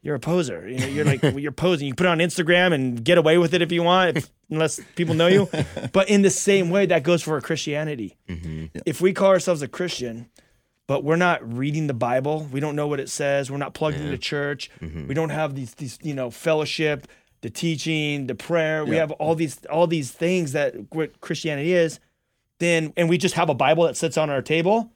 You're a poser. You know, you're like you're posing. You put it on Instagram and get away with it if you want, if, unless people know you. But in the same way, that goes for Christianity. Mm-hmm. If we call ourselves a Christian, but we're not reading the Bible, we don't know what it says. We're not plugged into church. Mm-hmm. We don't have these these you know fellowship, the teaching, the prayer. We have all these all these things that what Christianity is. Then and we just have a Bible that sits on our table.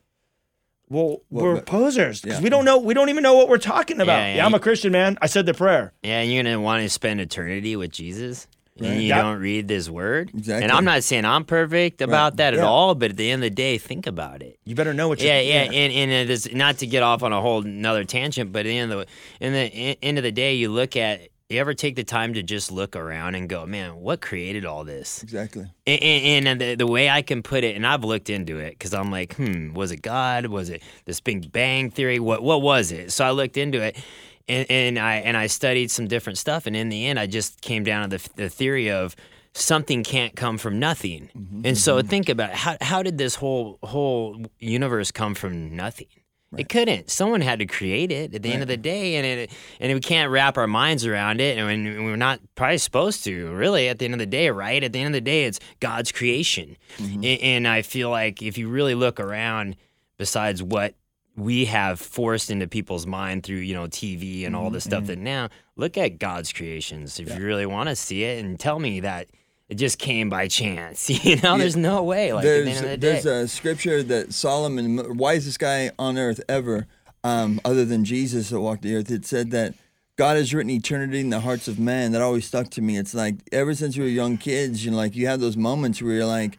Well, we're but- posers because yeah. we don't know we don't even know what we're talking about. Yeah, Yeah, yeah, I'm you- a Christian man. I said the prayer. Yeah, and you're gonna want to spend eternity with Jesus. And you That- don't read this word. Exactly. And I'm not saying I'm perfect about that at Yeah. all, but at the end of the day, think about it. You better know what you're Yeah, yeah, and and it is not to get off on a whole another tangent, but at the end of the in the in- end of the day, you look at. You ever take the time to just look around and go, man, what created all this? Exactly. And, and, and the, the way I can put it, and I've looked into it because I'm like, hmm, was it God? Was it this Big Bang theory? What what was it? So I looked into it, and, and I and I studied some different stuff, and in the end, I just came down to the, the theory of something can't come from nothing. Mm-hmm. And so mm-hmm. think about it. how how did this whole whole universe come from nothing? It couldn't. Someone had to create it at the end of the day, and it and we can't wrap our minds around it, and we're not probably supposed to. Really, at the end of the day, right? At the end of the day, it's God's creation, mm-hmm. A- and, I feel like if you really look around, besides what we have forced into people's mind through you know TV and all mm-hmm. the stuff mm-hmm. that now look at God's creations if you really want to see it, and tell me that. It just came by chance, you know. There's no way. Like the there's the day, there's a scripture that Solomon, wisest guy on earth ever, um, other than Jesus that walked the earth, it said that God has written eternity in the hearts of man. That always stuck to me. It's like ever since we were young kids, you know, like you have those moments where you're like,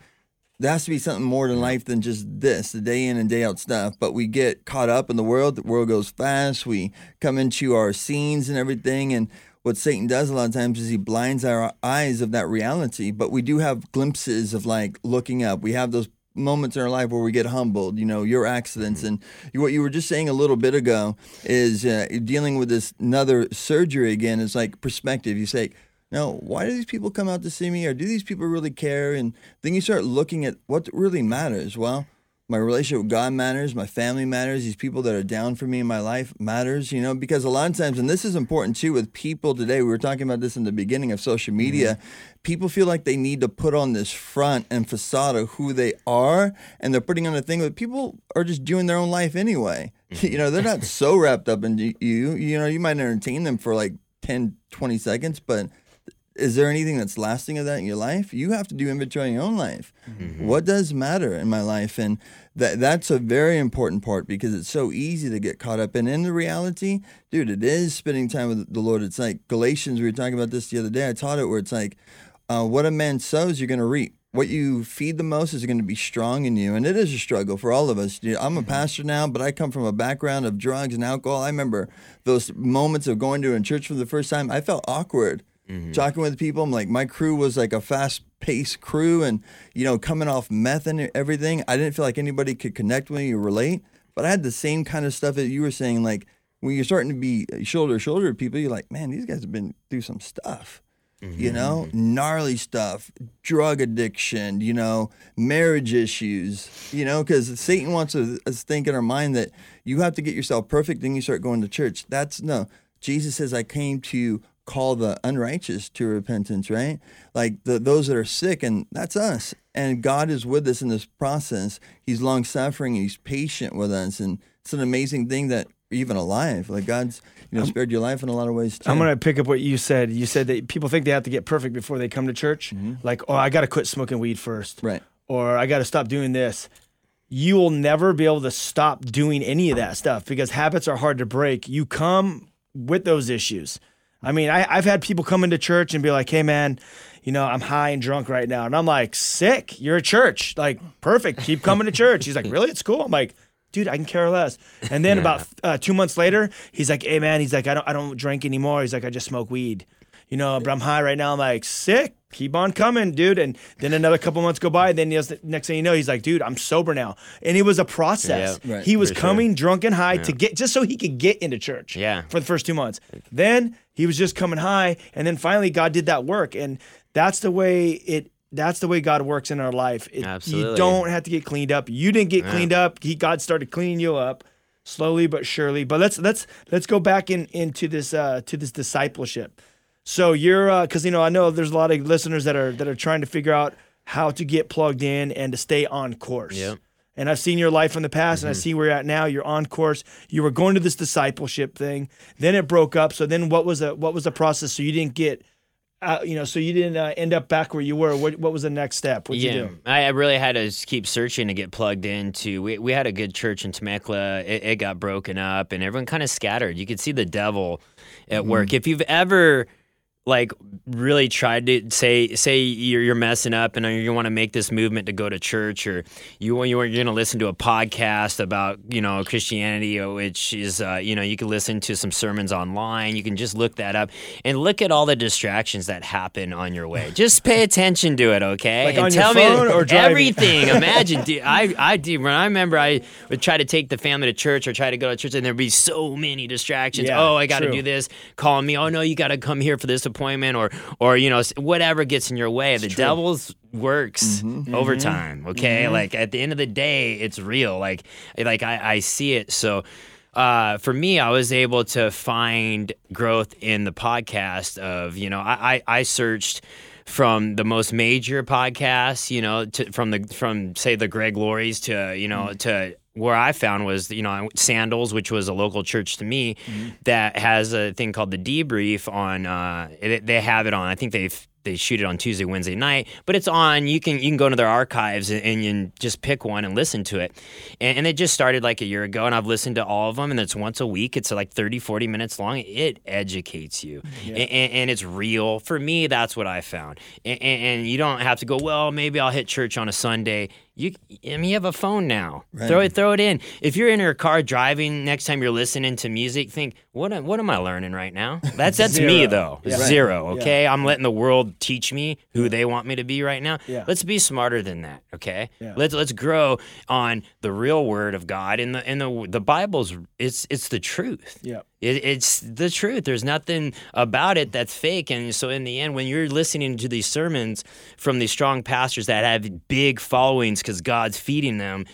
there has to be something more to life than just this, the day in and day out stuff. But we get caught up in the world. The world goes fast. We come into our scenes and everything. And what Satan does a lot of times is he blinds our eyes of that reality. But we do have glimpses of like looking up. We have those moments in our life where we get humbled, you know, your accidents. And what you were just saying a little bit ago is uh, dealing with this another surgery again is like perspective. You say, Now, why do these people come out to see me, or do these people really care? And then you start looking at what really matters. Well, my relationship with God matters, my family matters, these people that are down for me in my life matters, you know, because a lot of times, and this is important too with people today, we were talking about this in the beginning of social mm-hmm. media, people feel like they need to put on this front and facade of who they are, and they're putting on a thing that people are just doing their own life anyway. You know, they're not mm-hmm. so wrapped up in you, you know, you might entertain them for like 10, 20 seconds, but is there anything that's lasting of that in your life? You have to do inventory in your own life. What does matter in my life? And that that's a very important part because it's so easy to get caught up in. In the reality, dude, it is spending time with the Lord. It's like Galatians. We were talking about this the other day. I taught it where it's like, uh, what a man sows, you're going to reap. What you feed the most is going to be strong in you, and it is a struggle for all of us. I'm a pastor now, but I come from a background of drugs and alcohol. I remember those moments of going to a church for the first time. I felt awkward Mm-hmm. talking with people. I'm like, my crew was like a fast paced crew and, you know, coming off meth and everything. I didn't feel like anybody could connect with me or relate, but I had the same kind of stuff that you were saying. Like when you're starting to be shoulder to shoulder with people, you're like, man, these guys have been through some stuff. You mm-hmm, know, mm-hmm. gnarly stuff, drug addiction, you know, marriage issues, you know, because Satan wants us to think in our mind that you have to get yourself perfect, then you start going to church. That's no. Jesus says, I came to call the unrighteous to repentance, right? Like the, those that are sick, and that's us. And God is with us in this process. He's long suffering and He's patient with us. And it's an amazing thing that even alive. Like God's, you know, spared your life in a lot of ways too. I'm gonna pick up what you said. You said that people think they have to get perfect before they come to church. Mm-hmm. Like, oh, I got to quit smoking weed first, Right. Or I got to stop doing this. You will never be able to stop doing any of that stuff because habits are hard to break. You come with those issues. I mean, I, I've had people come into church and be like, "Hey, man, you know, I'm high and drunk right now," and I'm like, "Sick, you're at church, like, perfect. Keep coming to church." He's like, "Really? It's cool." I'm like, "Dude, I can care less." And then about uh, two months later, he's like, "Hey, man," he's like, "I don't, I don't drink anymore." He's like, "I just smoke weed." You know, but I'm high right now. I'm like, sick. Keep on coming, dude. And then another couple months go by. And Then he has, next thing you know, he's like, dude, I'm sober now. And it was a process. Yeah, right, he was for sure. coming drunk and high to get just so he could get into church. Yeah. For the first two months. Then he was just coming high, and then finally God did that work. And that's the way it. That's the way God works in our life. It- You don't have to get cleaned up. You didn't get cleaned up. He God started cleaning you up slowly but surely. But let's let's let's go back in into this uh, to this discipleship. So you're because you know I know there's a lot of listeners that are that are trying to figure out how to get plugged in and to stay on course. Yep. And I've seen your life in the past, and I see where you're at now. You're on course. You were going to this discipleship thing. Then it broke up. So then, what was the what was the process? So you didn't get, uh, you know, so you didn't uh, end up back where you were. What what was the next step? What'd you do? I, I really had to keep searching to get plugged into. We, we had a good church in Temecula. It, it got broken up, and everyone kind of scattered. You could see the devil at Mm-hmm. work. If you've ever like really tried to say say you're, you're messing up and you want to make this movement to go to church or you want- you're going to listen to a podcast about you know Christianity uh, which is uh, you know you can listen to some sermons online. You can just look that up and look at all the distractions that happen on your way. Just pay attention to it okay? Like and on your tell phone me or driving? everything. Imagine dude, I I do when I remember I would try to take the family to church or try to go to church and there'd be so many distractions. Yeah, oh I got to do this. Calling me. Oh no you got to come here for this appointment or or you know whatever gets in your way the devil's works mm-hmm. Mm-hmm. overtime okay? Mm-hmm. Like at the end of the day it's real. Like like I, I see it. So uh, for me, I was able to find growth in the podcast of, you know, I, I, I searched from the most major podcasts, you know, to, from the from say the Greg Lauries to, you know, to where I found was, you know, Sandals, which was a local church to me, that has a thing called the debrief on. Uh, it, they have it on. I think they've they shoot it on Tuesday, Wednesday night, but it's on. You can you can go into their archives and, and, you just pick one and listen to it. And, and it just started like a year ago, and I've listened to all of them, and it's once a week. It's like 30, 40 minutes long. It educates you, and, and, and it's real. For me, that's what I found. And, and, and you don't have to go. Well, maybe I'll hit church on a Sunday. You, I mean, you have a phone now. Throw it, throw it in. If you're in your car driving, next time you're listening to music, think, what, am- what am I learning right now? That's that's me though. Yeah. Zero. Okay, I'm letting the world teach me who they want me to be right now. Yeah. Let's be smarter than that. Okay. Yeah. Let's let's grow on the real Word of God and the and the the Bible's it's it's the truth. Yeah. It, it's the truth. There's nothing about it that's fake. And so, in the end, when you're listening to these sermons from these strong pastors that have big followings because God's feeding them,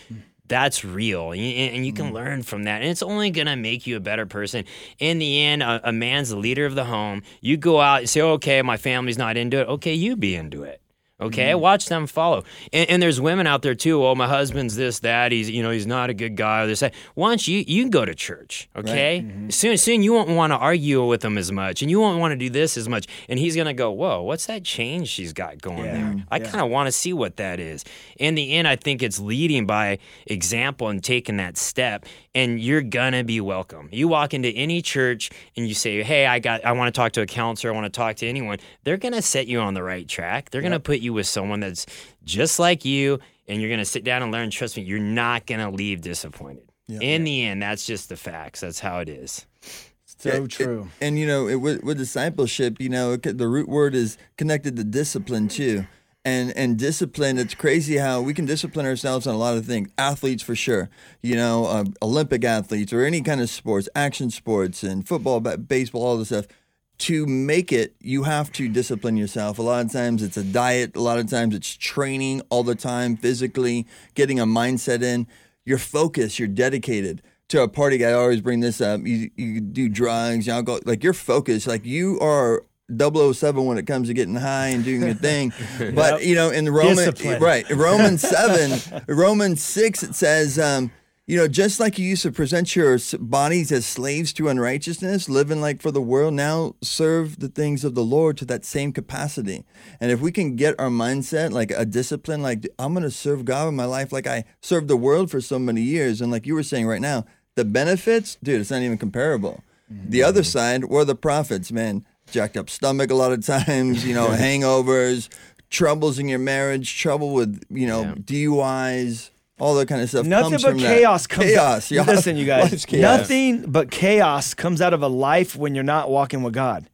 that's real. And you, can mm. learn from that. And it's only going to make you a better person. In the end, a, a man's the leader of the home. You go out and say, okay, my family's not into it. Okay, you be into it. Okay, mm-hmm. watch them follow. And, and there's women out there too. Oh, my husband's this, that. He's, you know, he's not a good guy. Or this, that. Once you you can go to church. Okay, mm-hmm. soon soon you won't want to argue with him as much, and you won't want to do this as much. And he's gonna go, whoa, what's that change she's got going Yeah. there? I kind of want to see what that is. In the end, I think it's leading by example and taking that step. And you're gonna be welcome. You walk into any church and you say, "Hey, I got, I want to talk to a counselor. I want to talk to anyone." They're gonna set you on the right track. They're gonna put you with someone that's just like you, and you're gonna sit down and learn. Trust me, you're not gonna leave disappointed. In the end, that's just the facts. That's how it is. So it- true. and you know, it, with, with discipleship, you know, it, the root word is connected to discipline too. And and discipline, it's crazy how we can discipline ourselves on a lot of things. Athletes, for sure, you know, uh, Olympic athletes or any kind of sports, action sports, and football, baseball, all this stuff. To make it, you have to discipline yourself. A lot of times it's a diet. A lot of times it's training all the time, physically, getting a mindset in. You're focused. You're dedicated to a party guy, I always bring this up. You you do drugs, you alcohol, like you're focused, like you are 007 when it comes to getting high and doing your thing. But you know, in the Roman Discipline. right, Romans seven, Romans six, it says, um, you know, just like you used to present your bodies as slaves to unrighteousness, living like for the world, now serve the things of the Lord to that same capacity. And if we can get our mindset like a discipline, like I'm going to serve God in my life, like I served the world for so many years, and like you were saying right now, the benefits, dude, it's not even comparable. Mm-hmm. The other side were the profits, man. Jacked up stomach a lot of times, you know, hangovers, troubles in your marriage, trouble with, you know, Yeah. DUIs, all that kind of stuff. Nothing comes but from that. chaos comes chaos. out. yeah. Listen, you guys. Life's chaos. Nothing but chaos comes out of a life when you're not walking with God.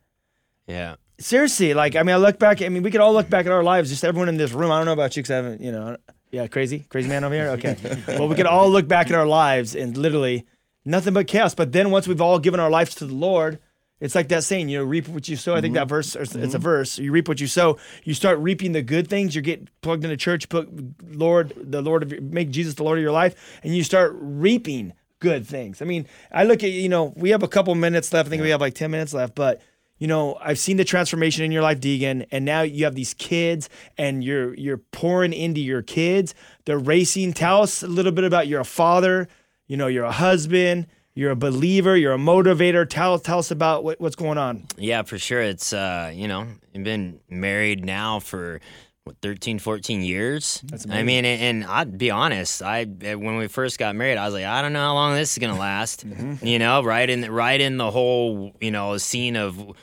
Yeah. Seriously, like I mean, I look back. I mean, we could all look back at our lives. Just everyone in this room. I don't know about you, because I haven't. You know, yeah, crazy, crazy man over here. Okay, well, we could all look back at our lives and literally nothing but chaos. But then once we've all given our lives to the Lord, it's like that saying, you know, reap what you sow. I think that mm-hmm. verse, it's it's a mm-hmm. verse. You reap what you sow. You start reaping the good things. You get plugged into church, put Lord, the Lord of your, make Jesus the Lord of your life, and you start reaping good things. I mean, I look at you know, we have a couple minutes left. I think we have like ten minutes left, but you know, I've seen the transformation in your life, Deegan, and now you have these kids, and you're you're pouring into your kids. They're racing. Tell us a little bit about you're a father. You know, you're a husband. You're a believer. You're a motivator. Tell tell us about what, what's going on. Yeah, for sure. It's, uh, you know, I've been married now for what, 13, 14 years. That's I mean, and, and I'd be honest, I when we first got married, I was like, I don't know how long this is gonna last. You know, right in right in the whole, you know, scene of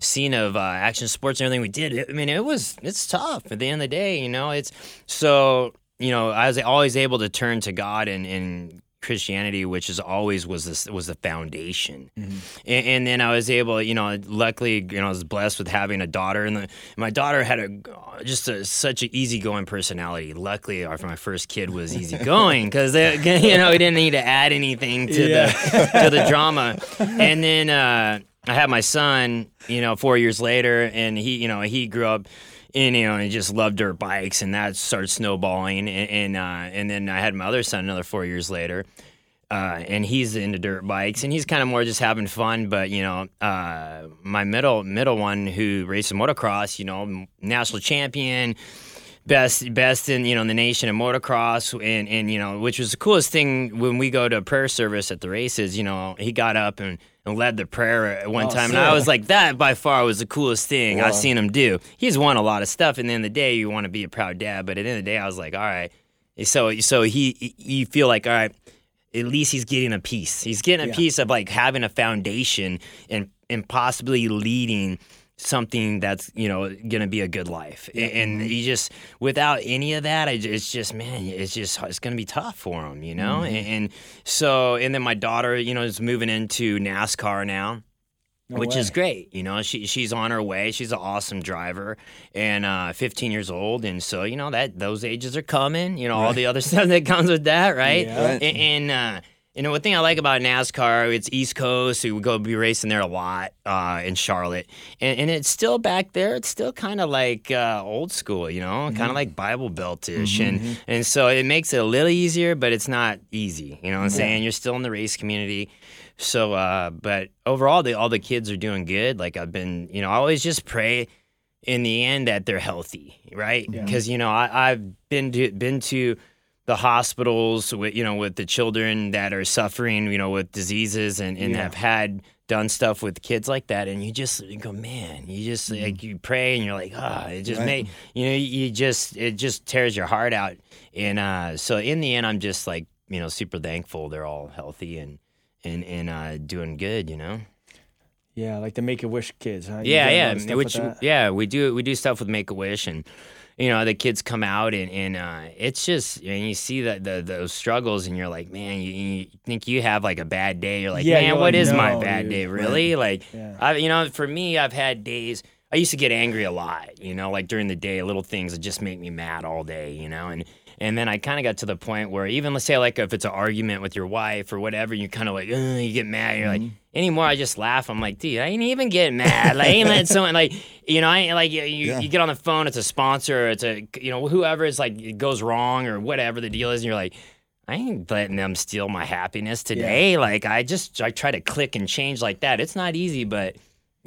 scene of uh, action sports and everything we did. I mean, it was it's tough at the end of the day. You know, it's so you know I was always able to turn to God and and Christianity, which is always was this was the foundation, and, and then I was able, you know, luckily, you know, I was blessed with having a daughter, and the, my daughter had a just a, such an easygoing personality. Luckily, our my first kid was easygoing because you know we didn't need to add anything to the to the drama, and then. uh I had my son, you know, four years later, and he, you know, he grew up, and you know, he just loved dirt bikes, and that started snowballing, and and, uh, and then I had my other son another four years later, uh, and he's into dirt bikes, and he's kind of more just having fun. But you know, uh, my middle middle one who races motocross, you know, national champion, best best in you know in the nation in motocross, and and you know, which was the coolest thing when we go to prayer service at the races. You know, he got up and. And led the prayer at one Oh, time, and I was like, "That by far was the coolest thing I've seen him do." He's won a lot of stuff, and at the the day, you want to be a proud dad. But at the end of the day, I was like, "All right." So, so he, you feel like, all right, at least he's getting a piece. He's getting a piece of like having a foundation and and possibly leading something that's you know going to be a good life. A- And he just without any of that, it's just man, it's just it's going to be tough for him, you know. And, and so, and then my daughter, you know, is moving into NASCAR now which is great. You know, she she's on her way. She's an awesome driver and uh, 15 years old, and so you know that those ages are coming. You know, all the other stuff that comes with that, right? Yeah. Right. And and, uh, You know, one thing I like about NASCAR, it's East Coast. So we go be racing there a lot uh, in Charlotte, and, and it's still back there. It's still kind of like uh, old school, you know, kind of like Bible Belt-ish, and and so it makes it a little easier, but it's not easy. You know what I'm saying? You're still in the race community. So, uh, but overall, the, all the kids are doing good. Like I've been, you know, I always just pray in the end that they're healthy, right? Because you know, I, I've been to been to the hospitals with you know with the children that are suffering, you know, with diseases and and have had done stuff with kids like that, and you just you go, man, you just like you pray and you're like, ah, it just Right. made you know, you just it just tears your heart out, and uh, so in the end, I'm just like you know super thankful they're all healthy and and and uh, doing good, you know. Yeah, like the Make a Wish kids. Huh? You Yeah, done a lot yeah. Which yeah, we do we do stuff with Make a Wish and you know the kids come out and and uh, it's just and you see that the those struggles and you're like man you, you think you have like a bad day you're like Yeah, man you're what like, is my bad dude." day really like Yeah. I you know for me I've had days I used to get angry a lot you know like during the day little things that just make me mad all day you know and and then I kind of got to the point where even let's say like if it's an argument with your wife or whatever, you kind of like you get mad. You're like mm-hmm. anymore. I just laugh. I'm like, dude, I ain't even getting mad. Like, I ain't letting someone like you know, I ain't like you, you, Yeah. you get on the phone. It's a sponsor. Or it's a you know whoever is like it goes wrong or whatever the deal is, and you're like. I ain't letting them steal my happiness today. Like I just I try to click and change like that. It's not easy, but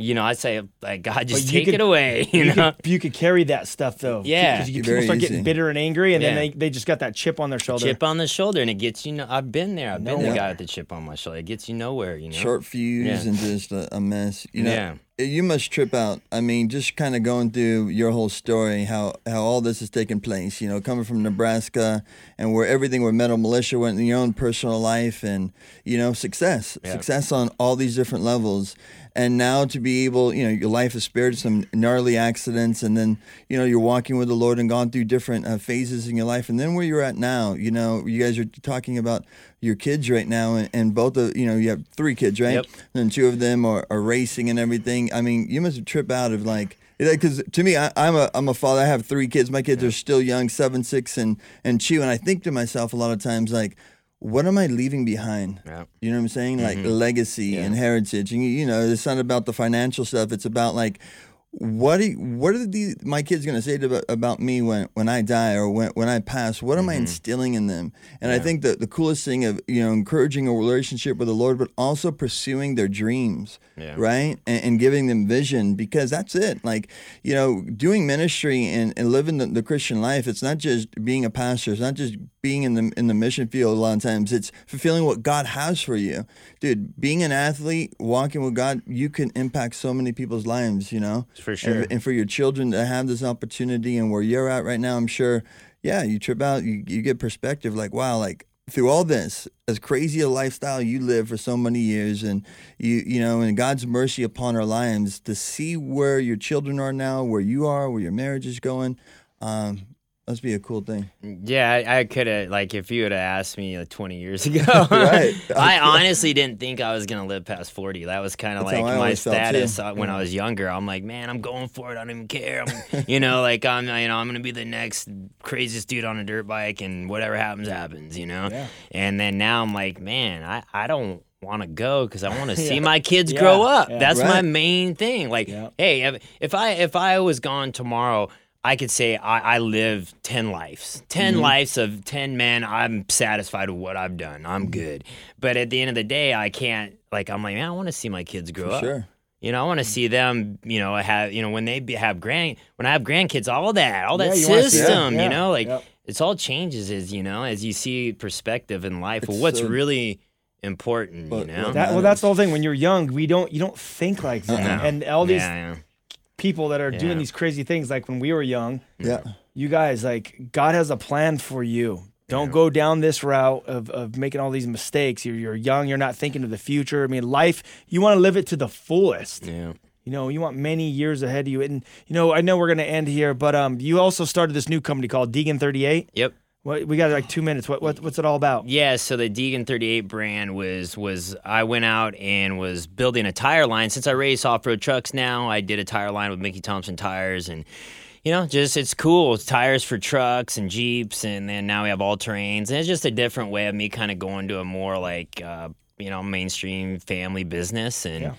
you know I say like God just take could- it away. You, You know. could, you could carry that stuff though. Yeah. because people Very start easy. getting bitter and angry, and then they, they just got that chip on their shoulder. chip on the shoulder and it gets you. No, I've been there. I've been the guy with the chip on my shoulder. It gets you nowhere. You know. short fuse Yeah. and just a, a mess. You know, Yeah. You must trip out. I mean, just kind of going through your whole story, how how all this has taken place. You know, coming from Nebraska and where everything where Metal Mulisha went in your own personal life and you know success, Yeah. success on all these different levels. And now to be able, you know, your life has spared some gnarly accidents, and then you know you're walking with the Lord and gone through different uh, phases in your life, and then where you're at now. You know, you guys are talking about your kids right now, and, and both of you know you have three kids, right? Yep. and two of them are, are racing and everything. I mean, you must trip out of like because to me, I, I'm a I'm a father. I have three kids. My kids are still young, seven, six, and and two. And I think to myself a lot of times like. What am I leaving behind? Yeah. You know what I'm saying? Like mm-hmm. legacy and heritage. And you know, it's not about the financial stuff. It's about like what do, what are these my kids going to say to, about me when, when I die or when, when I pass? What am I mm-hmm. instilling in them? And I think that the coolest thing of you know encouraging a relationship with the Lord, but also pursuing their dreams, Yeah. right, and, and giving them vision because that's it. Like you know, doing ministry and, and living the, the Christian life. It's not just being a pastor. It's not just being in the in the mission field. A lot of times, it's fulfilling what God has for you, dude. Being an athlete, walking with God, you can impact so many people's lives. You know, For And- sure. and, for your children to have this opportunity and where you're at right now, I'm sure. Yeah, you trip out, you you get perspective. Like wow, like through all this, as crazy a lifestyle you live for so many years, and you you know, and God's mercy upon our lives, to see where your children are now, where you are, where your marriage is going, um, must be a cool thing. Yeah, I, I could have like if you would have asked me like 20 years ago. Right. I honestly didn't think I was gonna live past 40. That was kind of like my always felt, too. status uh, when I was younger. I'm like, man, I'm going for it. I don't even care. You know, like I'm, you know, I'm gonna be the next craziest dude on a dirt bike, and whatever happens, happens. You know. Yeah. And then now I'm like, man, I, I don't want to go because I want to see my kids Yeah, grow up. yeah. That's my main thing. Like, Yeah. hey, if I if I was gone tomorrow, I could say I, I live ten lives, 10 Mm-hmm. lives of ten men. I'm satisfied with what I've done. I'm Mm-hmm. good. But at the end of the day, I can't. Like, I'm like, man, I want to see my kids grow For up. sure. You know, I want to see them. You know, have you know when they be, have grand when I have grandkids, all that, all that Yeah, you system. Yeah, You know, like yep. it's all changes as you know as you see perspective in life. Well, It's what's so- really important? But- you know, That, well, that's the whole thing. When you're young, we don't you don't think like that. No. And all these yeah, yeah. People that are Yeah. doing these crazy things, like when we were young, Yeah. you guys, like God has a plan for you. Don't go down this route of, of making all these mistakes. You're, you're young. You're not thinking of the future. I mean, life, you want to live it to the fullest. yeah. You know, you want many years ahead of you. And, you know, I know we're going to end here, but um, you also started this new company called Deegan 38. Yep. What, we got like two minutes. What, what What's it all about? Yeah, so the Deegan 38 brand was was I went out and was building a tire line since I race off-road trucks now. I did a tire line with Mickey Thompson tires and you know, just it's cool. It's tires for trucks and jeeps, and then now we have all terrains, and it's just a different way of me kind of going to a more like uh, you know mainstream family business and. Yeah.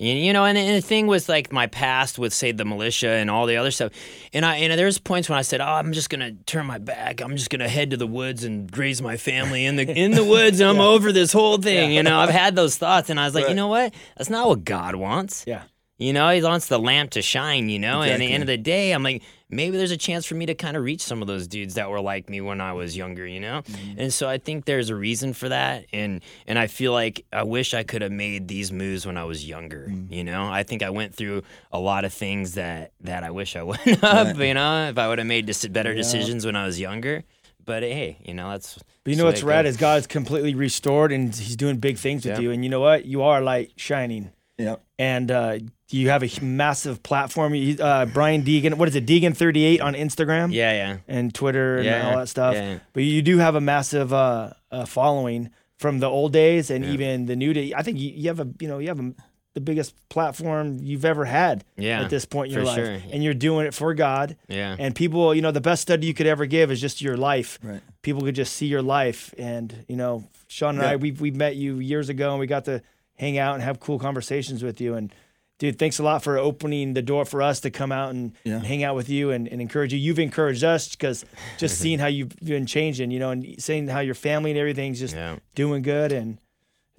You, you know, and, and the thing was like my past with say the Mulisha and all the other stuff, and I and there's points when I said, "Oh, I'm just gonna turn my back. I'm just gonna head to the woods and raise my family in the in the woods, and I'm over this whole thing." You know, I've had those thoughts, and I was like, you know what? That's not what God wants. Yeah. You know, he wants the lamp to shine, you know? And at the end of the day, I'm like, maybe there's a chance for me to kind of reach some of those dudes that were like me when I was younger, you know? Mm-hmm. And so I think there's a reason for that. And and I feel like I wish I could have made these moves when I was younger, Mm. you know? I think I went through a lot of things that that I wish I wouldn't have, you know, if I would have made better decisions when I was younger. But hey, you know, that's But you know what's rad is God's completely restored and He's doing big things with Yeah. you. And you know what? You are light shining. Yeah. And uh, you have a massive platform. You- Uh, Brian Deegan, what is it? Deegan38 on Instagram Yeah, yeah. and Twitter and all that stuff. yeah. But you do have a massive uh, uh, following from the old days and even the new day. I think you, you have a you know you have a, the biggest platform you've ever had Yeah, at this point in your life, sure. and you're doing it for God. Yeah. And people, you know, the best study you could ever give is just your life. Right. People could just see your life, and you know, Sean and I, Yeah. we we met you years ago, and we got to hang out and have cool conversations with you. And dude, thanks a lot for opening the door for us to come out and, Yeah. and hang out with you and, and encourage you. You've encouraged us because just seeing how you've been changing, you know, and seeing how your family and everything's just Yeah. doing good, and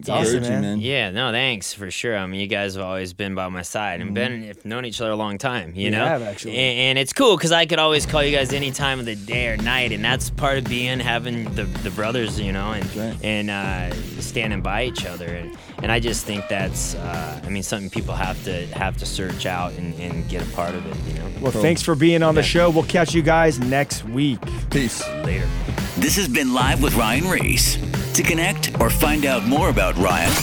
it's awesome, man. man. Yeah, no, thanks for sure. I mean, you guys have always been by my side and been have known each other a long time. You We know, have, actually. and, and it's cool because I could always call you guys any time of the day or night, and that's part of being having the, the brothers, you know, and right. and uh, standing by each other, and and I just think that's, uh, I mean, something people have to have to search out and, and get a part of it. You know, Well, thanks for being on the show. We'll catch you guys next week. Peace. later. This has been Live with Ryan Reese. To connect or find out more about Ryan,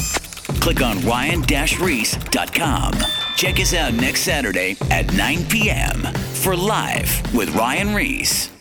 click on ryan-reese.com. Check us out next Saturday at 9 p.m. for Live with Ryan Reese.